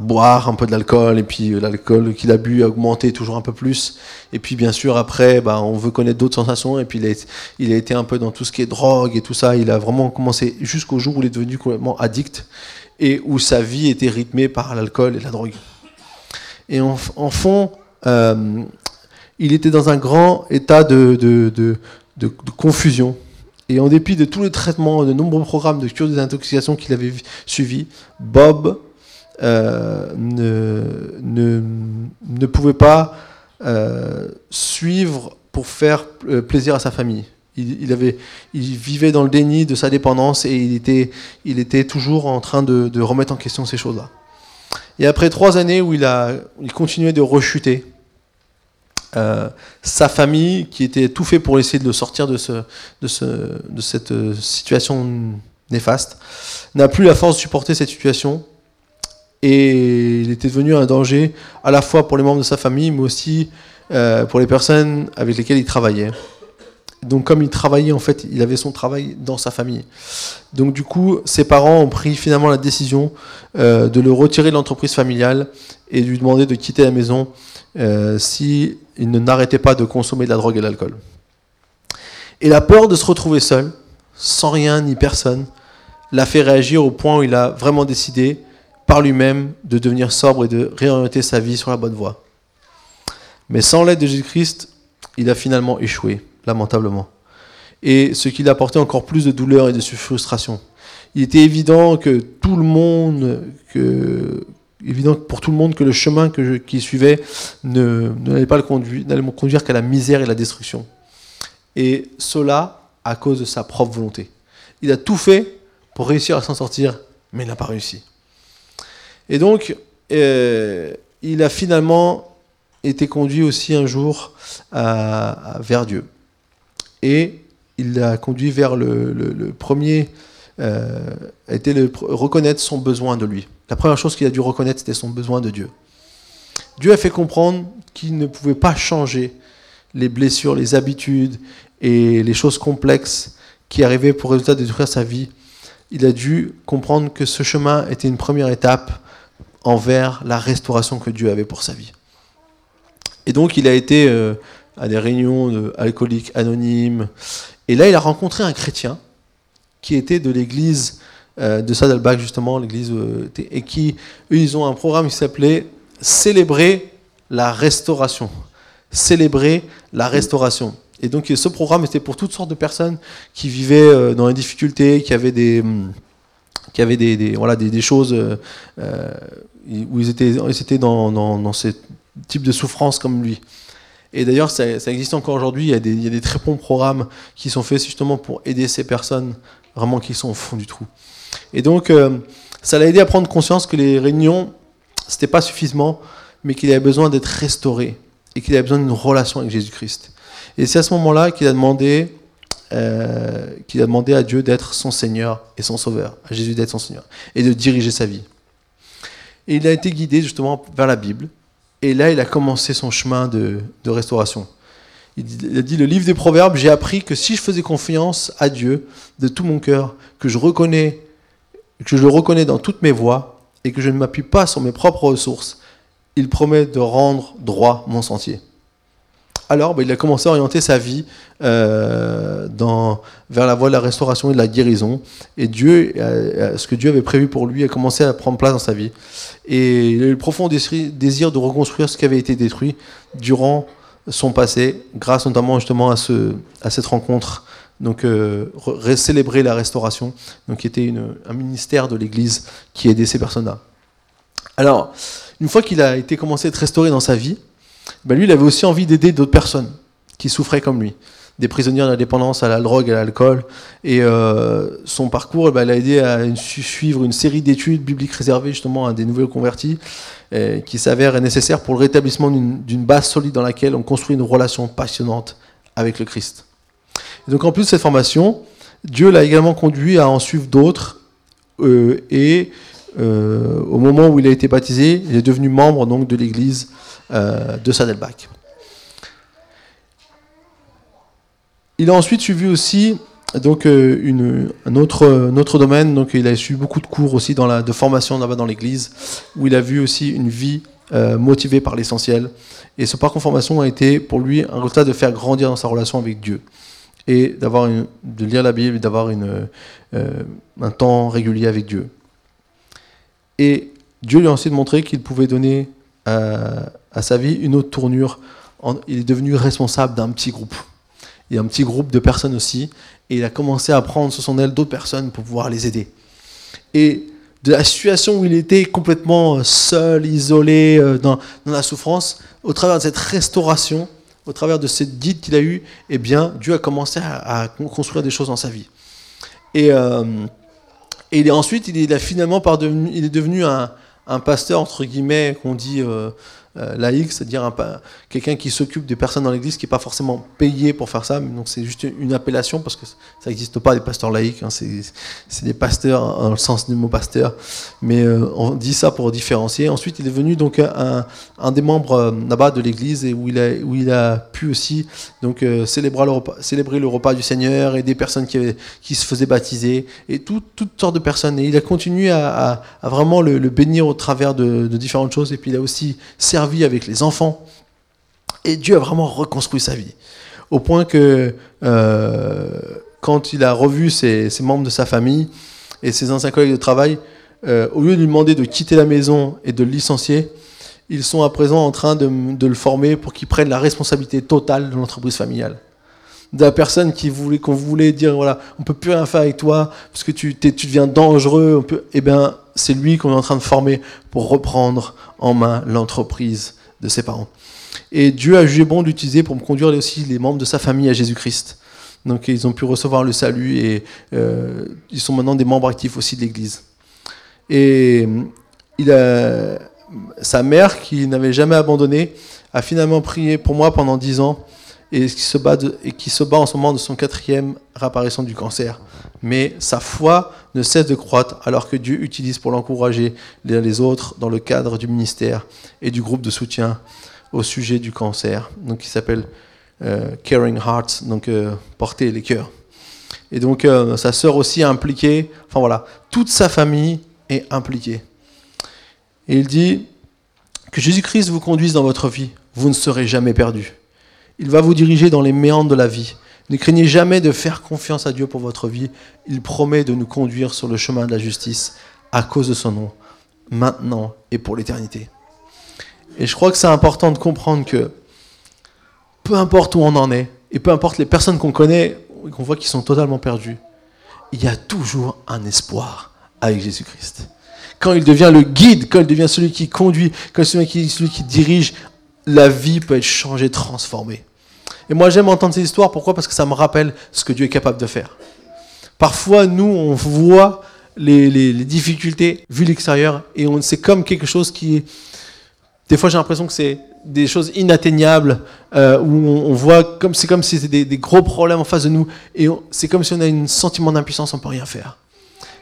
boire un peu de l'alcool et puis euh, l'alcool qu'il a bu a augmenté toujours un peu plus. Et puis bien sûr après bah, on veut connaître d'autres sensations et puis il a, été un peu dans tout ce qui est drogue et tout ça. Il a vraiment commencé jusqu'au jour où il est devenu complètement addict et où sa vie était rythmée par l'alcool et la drogue. Et en, fond il était dans un grand état de, confusion. Et en dépit de tous les traitements, de nombreux programmes de cure des intoxications qu'il avait suivis, Bob euh, ne, ne, ne, pouvait pas euh, suivre pour faire euh, plaisir à sa famille. Il, avait, il vivait dans le déni de sa dépendance et il était, il était toujours en train de, remettre en question ces choses-là. Et après trois années où il, a, il continuait de rechuter, sa famille, qui était tout fait pour essayer de le sortir de, ce, de, ce, de cette situation néfaste, n'a plus la force de supporter cette situation. Et il était devenu un danger à la fois pour les membres de sa famille, mais aussi euh, pour les personnes avec lesquelles il travaillait. Donc comme il travaillait, en fait, il avait son travail dans sa famille. Donc du coup, ses parents ont pris finalement la décision euh, de le retirer de l'entreprise familiale et de lui demander de quitter la maison euh, s'il ne n'arrêtait pas de consommer de la drogue et de l'alcool. Et la peur de se retrouver seul, sans rien ni personne, l'a fait réagir au point où il a vraiment décidé par lui-même de devenir sobre et de réorienter sa vie sur la bonne voie. Mais sans l'aide de Jésus-Christ, il a finalement échoué lamentablement. Et ce qui l'a apporté encore plus de douleur et de frustration. Il était évident que tout le monde, évident pour tout le monde que le chemin que je, qu'il suivait ne, n'allait pas le conduire, n'allait conduire qu'à la misère et la destruction. Et cela à cause de sa propre volonté. Il a tout fait pour réussir à s'en sortir, mais il n'a pas réussi. Et donc, euh, il a finalement été conduit aussi un jour vers Dieu et il l'a conduit vers le, premier, euh, a été reconnaître son besoin de lui. La première chose qu'il a dû reconnaître, c'était son besoin de Dieu. Dieu a fait comprendre qu'il ne pouvait pas changer les blessures, les habitudes et les choses complexes qui arrivaient pour résultat de détruire sa vie. Il a dû comprendre que ce chemin était une première étape envers la restauration que Dieu avait pour sa vie. Et donc il a été euh, à des réunions d'alcooliques anonymes. Et là, il a rencontré un chrétien qui était de l'église euh, de Saddleback, justement, l'église, euh, et qui, eux, ils ont un programme qui s'appelait Célébrer la restauration. Célébrer la restauration. Et donc, ce programme était pour toutes sortes de personnes qui vivaient dans les difficultés, qui avaient des, hum, qui avaient des, voilà, des, choses où ils étaient, ils étaient dans, dans, dans ce type de souffrance comme lui. Et d'ailleurs, ça, existe encore aujourd'hui. Il, il, y a des très bons programmes qui sont faits justement pour aider ces personnes vraiment qui sont au fond du trou. Et donc, euh, ça l'a aidé à prendre conscience que les réunions, c'était pas suffisant, mais qu'il avait besoin d'être restauré et qu'il avait besoin d'une relation avec Jésus-Christ. Et c'est à ce moment-là qu'il a demandé, euh, qu'il a demandé à Dieu d'être son Seigneur et son Sauveur, à Jésus d'être son Seigneur et de diriger sa vie. Et il a été guidé justement vers la Bible et là, il a commencé son chemin de, restauration. Il a dit le livre des Proverbes, j'ai appris que si je faisais confiance à Dieu de tout mon cœur, que je reconnais, que je le reconnais dans toutes mes voies et que je ne m'appuie pas sur mes propres ressources, il promet de rendre droit mon sentier alors bah, il a commencé à orienter sa vie euh, dans, vers la voie de la restauration et de la guérison. Et Dieu, euh, euh, ce que Dieu avait prévu pour lui, a commencé à prendre place dans sa vie. Et il a eu le profond désir de reconstruire ce qui avait été détruit durant son passé, grâce notamment justement à, ce, à cette rencontre. Donc, célébrer la restauration, donc qui était une, un ministère de l'Église qui aidait ces personnes-là. Alors, une fois qu'il a été commencé à être restauré dans sa vie, ben lui, il avait aussi envie d'aider d'autres personnes qui souffraient comme lui, des prisonniers de la dépendance à la drogue, à l'alcool. Et euh, son parcours, ben, l'a aidé à suivre une série d'études bibliques réservées justement à des nouvelles convertis, qui s'avèrent nécessaires pour le rétablissement d'une base solide dans laquelle on construit une relation passionnante avec le Christ. Donc en plus de cette formation, Dieu l'a également conduit à en suivre d'autres euh, et euh, au moment où il a été baptisé, il est devenu membre donc de l'Église euh, de Saddleback. Il a ensuite suivi aussi donc euh, une, un, autre, domaine, donc il a suivi beaucoup de cours aussi dans la, de formation là-bas dans l'Église, où il a vu aussi une vie motivée par l'essentiel. Et ce parcours formation a été pour lui un résultat de faire grandir dans sa relation avec Dieu et d'avoir de lire la Bible, d'avoir un temps régulier avec Dieu. Et Dieu lui a ensuite montré qu'il pouvait donner euh, à, sa vie une autre tournure. il est devenu responsable d'un petit groupe. Il y a un petit groupe de personnes aussi. Et il a commencé à prendre sous son aile d'autres personnes pour pouvoir les aider. Et de la situation où il était complètement seul, isolé, euh, dans, la souffrance, au travers de cette restauration, au travers de cette guide qu'il a eue, eh bien, Dieu a commencé à, construire des choses dans sa vie. Et, euh, et ensuite, il, est finalement par devenu, il est devenu un, pasteur, entre guillemets, qu'on dit, euh, laïque, c'est-à-dire quelqu'un qui s'occupe des personnes dans l'église, qui n'est pas forcément payé pour faire ça, donc c'est juste une appellation, parce que ça n'existe pas des pasteurs laïcs, hein, c'est des pasteurs dans le sens du mot pasteur, mais euh, on dit ça pour différencier. Ensuite, il est venu donc un, un des membres euh, là-bas de l'église, et où il, a, où il a pu aussi donc, célébrer, le repas, célébrer le repas du Seigneur, et des personnes qui, qui se faisaient baptiser, et toutes sortes de personnes. Et il a continué à, vraiment le, bénir au travers de, différentes choses. Et puis il a aussi servi avec les enfants. Et Dieu a vraiment reconstruit sa vie. Au point que euh, quand il a revu ses, membres de sa famille et ses anciens collègues de travail, euh, au lieu de lui demander de quitter la maison et de le licencier, ils sont à présent en train de, de le former pour qu'il prenne la responsabilité totale de l'entreprise familiale de la personne qui voulait qu'on voulait dire voilà on peut plus rien faire avec toi parce que tu, tu deviens dangereux on peut, eh bien c'est lui qu'on est en train de former pour reprendre en main l'entreprise de ses parents. Et Dieu a jugé bon d'utiliser pour me conduire aussi les membres de sa famille à Jésus-Christ. Donc ils ont pu recevoir le salut et euh, ils sont maintenant des membres actifs aussi de l'Église. Et il a sa mère qui n'avait jamais abandonné a finalement prié pour moi pendant dix ans et qui, se bat en ce moment de son quatrième réapparition du cancer. Mais sa foi ne cesse de croître alors que Dieu utilise pour l'encourager les autres dans le cadre du ministère et du groupe de soutien au sujet du cancer, donc qui s'appelle euh, Caring Hearts, donc euh, porter les cœurs. Et donc euh, sa sœur aussi est impliquée, enfin voilà, toute sa famille est impliquée. Et il dit que Jésus-Christ vous conduise dans votre vie, vous ne serez jamais perdu. Il va vous diriger dans les méandres de la vie. Ne craignez jamais de faire confiance à Dieu pour votre vie. Il promet de nous conduire sur le chemin de la justice à cause de son nom, maintenant et pour l'éternité. Et je crois que c'est important de comprendre que peu importe où on en est, et peu importe les personnes qu'on connaît, qu'on voit qui sont totalement perdues, il y a toujours un espoir avec Jésus-Christ. Quand il devient le guide, quand il devient celui qui conduit, quand il devient celui qui dirige, la vie peut être changée, transformée. Et moi j'aime entendre ces histoires, pourquoi? Parce que ça me rappelle ce que Dieu est capable de faire. Parfois, nous, on voit les, difficultés vu l'extérieur, et c'est comme quelque chose qui. Des fois j'ai l'impression que c'est des choses inatteignables, euh, où on, voit comme c'est comme si c'était des, gros problèmes en face de nous, et c'est comme si on a un sentiment d'impuissance, on peut rien faire.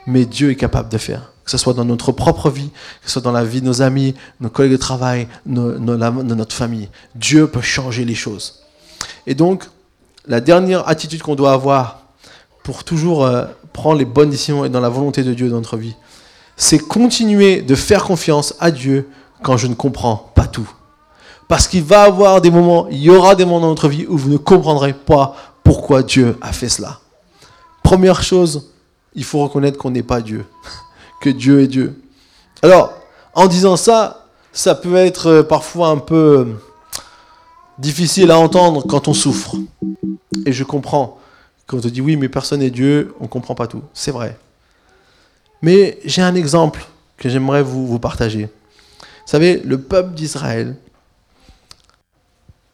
Mais Dieu est capable de faire que ce soit dans notre propre vie, que ce soit dans la vie de nos amis, nos collègues de travail, de notre famille. Dieu peut changer les choses. Et donc, la dernière attitude qu'on doit avoir pour toujours euh, prendre les bonnes décisions et dans la volonté de Dieu dans notre vie, c'est continuer de faire confiance à Dieu quand je ne comprends pas tout. Parce qu'il va y avoir des moments, il y aura des moments dans notre vie où vous ne comprendrez pas pourquoi Dieu a fait cela. Première chose, il faut reconnaître qu'on n'est pas Dieu que Dieu est Dieu. Alors, en disant ça, ça peut être euh, parfois un peu difficile à entendre quand on souffre. Et je comprends. Quand on te dit oui, mais personne n'est Dieu, on ne comprend pas tout. C'est vrai. Mais j'ai un exemple que j'aimerais vous, vous partager. Vous savez, le peuple d'Israël,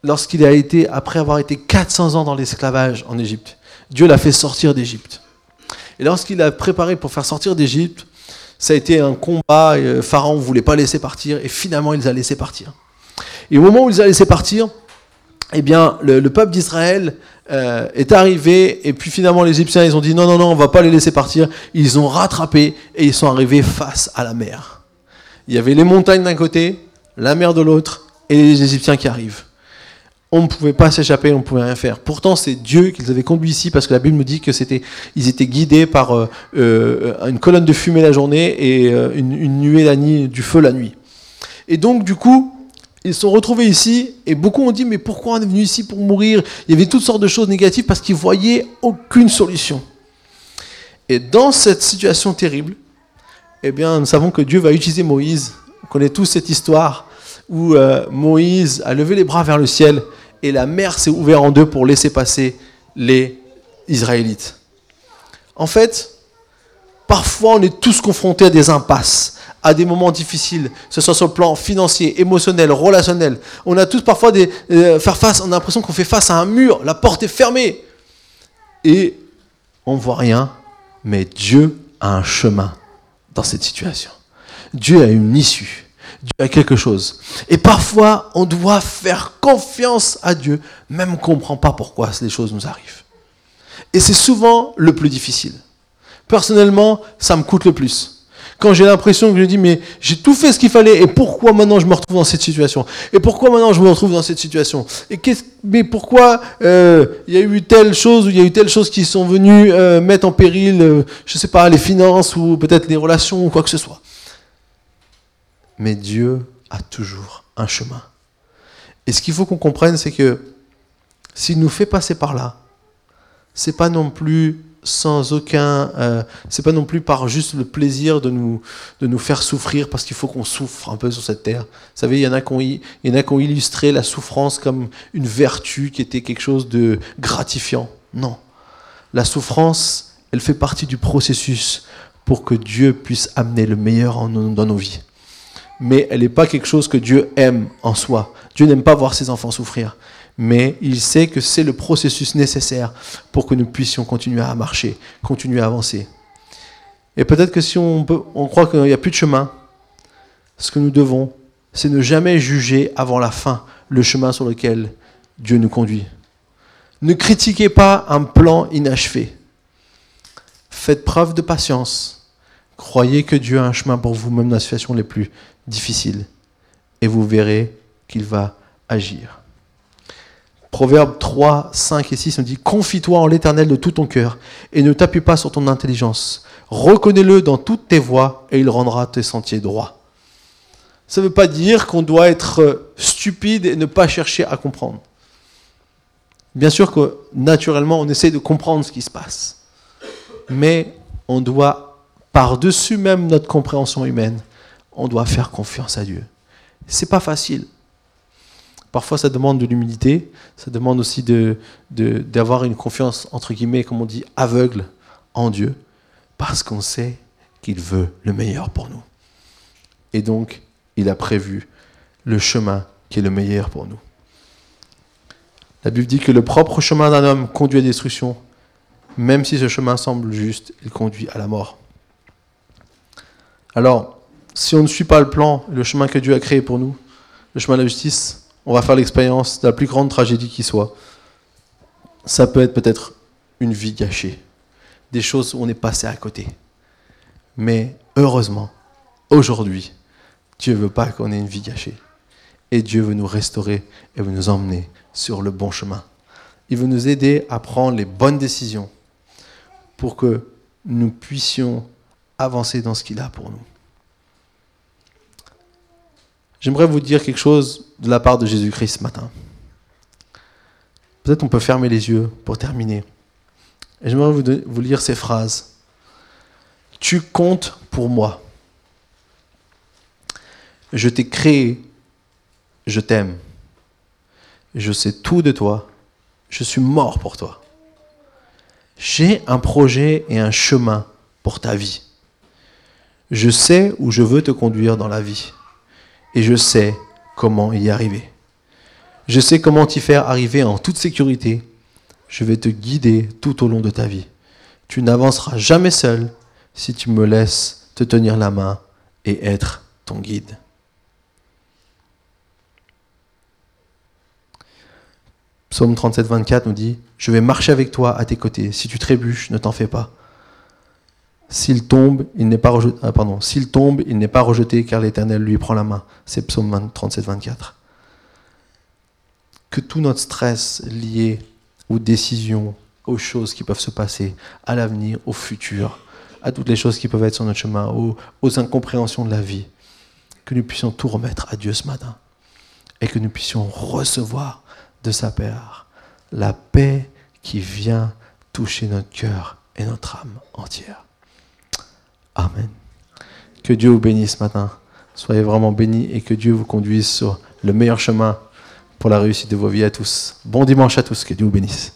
lorsqu'il a été, après avoir été 400 ans dans l'esclavage en Égypte, Dieu l'a fait sortir d'Égypte. Et lorsqu'il a préparé pour faire sortir d'Égypte, ça a été un combat. Et Pharaon ne voulait pas laisser partir. Et finalement, il les a laissés partir. Et au moment où il les a laissés partir, eh bien, le, peuple d'Israël euh, est arrivé. Et puis finalement, les Égyptiens, ils ont dit non, non, non, on va pas les laisser partir. Ils ont rattrapé et ils sont arrivés face à la mer. Il y avait les montagnes d'un côté, la mer de l'autre, et les Égyptiens qui arrivent on ne pouvait pas s'échapper, on ne pouvait rien faire. Pourtant, c'est Dieu qui les avait conduits ici, parce que la Bible me dit que c'était, ils étaient guidés par euh, euh, une colonne de fumée la journée et euh, une, nuée la nuit, du feu la nuit. Et donc, du coup, ils se sont retrouvés ici, et beaucoup ont dit, mais pourquoi on est venu ici pour mourir? Il y avait toutes sortes de choses négatives parce qu'ils voyaient aucune solution. Et dans cette situation terrible, eh bien, nous savons que Dieu va utiliser Moïse. On connaît tous cette histoire où Moïse a levé les bras vers le ciel et la mer s'est ouverte en deux pour laisser passer les Israélites. En fait, parfois on est tous confrontés à des impasses, à des moments difficiles, ce soit sur le plan financier, émotionnel, relationnel. On a tous parfois des, euh, faire face, on a l'impression qu'on fait face à un mur, la porte est fermée. Et on ne voit rien, mais Dieu a un chemin dans cette situation. Dieu a une issue. Dieu a quelque chose. Et parfois, on doit faire confiance à Dieu, même qu'on ne comprend pas pourquoi les choses nous arrivent. Et c'est souvent le plus difficile. Personnellement, ça me coûte le plus. Quand j'ai l'impression que je dis, mais j'ai tout fait ce qu'il fallait, et pourquoi maintenant je me retrouve dans cette situation? Et pourquoi maintenant je me retrouve dans cette situation? Et mais pourquoi euh, il y a eu telle chose ou il y a eu telle chose qui sont venues euh, mettre en péril, euh, je sais pas, les finances ou peut-être les relations ou quoi que ce soit? Mais Dieu a toujours un chemin. Et ce qu'il faut qu'on comprenne, c'est que s'il nous fait passer par là, c'est pas non plus sans aucun. Euh, c'est pas non plus par juste le plaisir de nous, de nous faire souffrir parce qu'il faut qu'on souffre un peu sur cette terre. Vous savez, il y en a qui ont, il y en a qui ont illustré la souffrance comme une vertu qui était quelque chose de gratifiant. Non. La souffrance, elle fait partie du processus pour que Dieu puisse amener le meilleur dans nos vies. Mais elle n'est pas quelque chose que Dieu aime en soi. Dieu n'aime pas voir ses enfants souffrir mais il sait que c'est le processus nécessaire pour que nous puissions continuer à marcher, continuer à avancer. Et peut-être que si on, on croit qu'il n'y a plus de chemin, ce que nous devons, c'est ne jamais juger avant la fin le chemin sur lequel Dieu nous conduit. Ne critiquez pas un plan inachevé. Faites preuve de patience. Croyez que Dieu a un chemin pour vous, même dans les situations les plus difficiles. Et vous verrez qu'il va agir. Proverbe 3, 5 et 6 nous dit Confie-toi en l'éternel de tout ton cœur et ne t'appuie pas sur ton intelligence. Reconnais-le dans toutes tes voies et il rendra tes sentiers droits. Ça ne veut pas dire qu'on doit être stupide et ne pas chercher à comprendre. Bien sûr que naturellement, on essaie de comprendre ce qui se passe. Mais on doit, par-dessus même notre compréhension humaine, on doit faire confiance à Dieu. C'est pas facile. Parfois, ça demande de l'humilité, ça demande aussi d'avoir une confiance, entre guillemets, comme on dit, aveugle en Dieu, parce qu'on sait qu'il veut le meilleur pour nous. Et donc, il a prévu le chemin qui est le meilleur pour nous. La Bible dit que le propre chemin d'un homme conduit à destruction, même si ce chemin semble juste, il conduit à la mort. Alors, si on ne suit pas le plan, le chemin que Dieu a créé pour nous, le chemin de la justice, on va faire l'expérience de la plus grande tragédie qui soit. Ça peut être peut-être une vie gâchée, des choses où on est passé à côté. Mais heureusement, aujourd'hui, Dieu ne veut pas qu'on ait une vie gâchée. Et Dieu veut nous restaurer et veut nous emmener sur le bon chemin. Il veut nous aider à prendre les bonnes décisions pour que nous puissions avancer dans ce qu'il a pour nous. J'aimerais vous dire quelque chose de la part de Jésus-Christ ce matin. Peut-être on peut fermer les yeux pour terminer. Et j'aimerais vous, vous lire ces phrases. Tu comptes pour moi. Je t'ai créé. Je t'aime. Je sais tout de toi. Je suis mort pour toi. J'ai un projet et un chemin pour ta vie. Je sais où je veux te conduire dans la vie et je sais comment y arriver. Je sais comment t'y faire arriver en toute sécurité. Je vais te guider tout au long de ta vie. Tu n'avanceras jamais seul si tu me laisses te tenir la main et être ton guide. Psaume 37, 24 nous dit, Je vais marcher avec toi à tes côtés. Si tu trébuches, ne t'en fais pas. S'il tombe, il n'est pas rejeté, ah, pardon, s'il tombe, il n'est pas rejeté car l'Éternel lui prend la main. C'est Psaume 37, 24. Que tout notre stress lié aux décisions, aux choses qui peuvent se passer, à l'avenir, au futur, à toutes les choses qui peuvent être sur notre chemin, aux, aux incompréhensions de la vie, que nous puissions tout remettre à Dieu ce matin et que nous puissions recevoir de sa paix la paix qui vient toucher notre cœur et notre âme entière. Amen. Que Dieu vous bénisse ce matin. Soyez vraiment bénis et que Dieu vous conduise sur le meilleur chemin pour la réussite de vos vies à tous. Bon dimanche à tous. Que Dieu vous bénisse.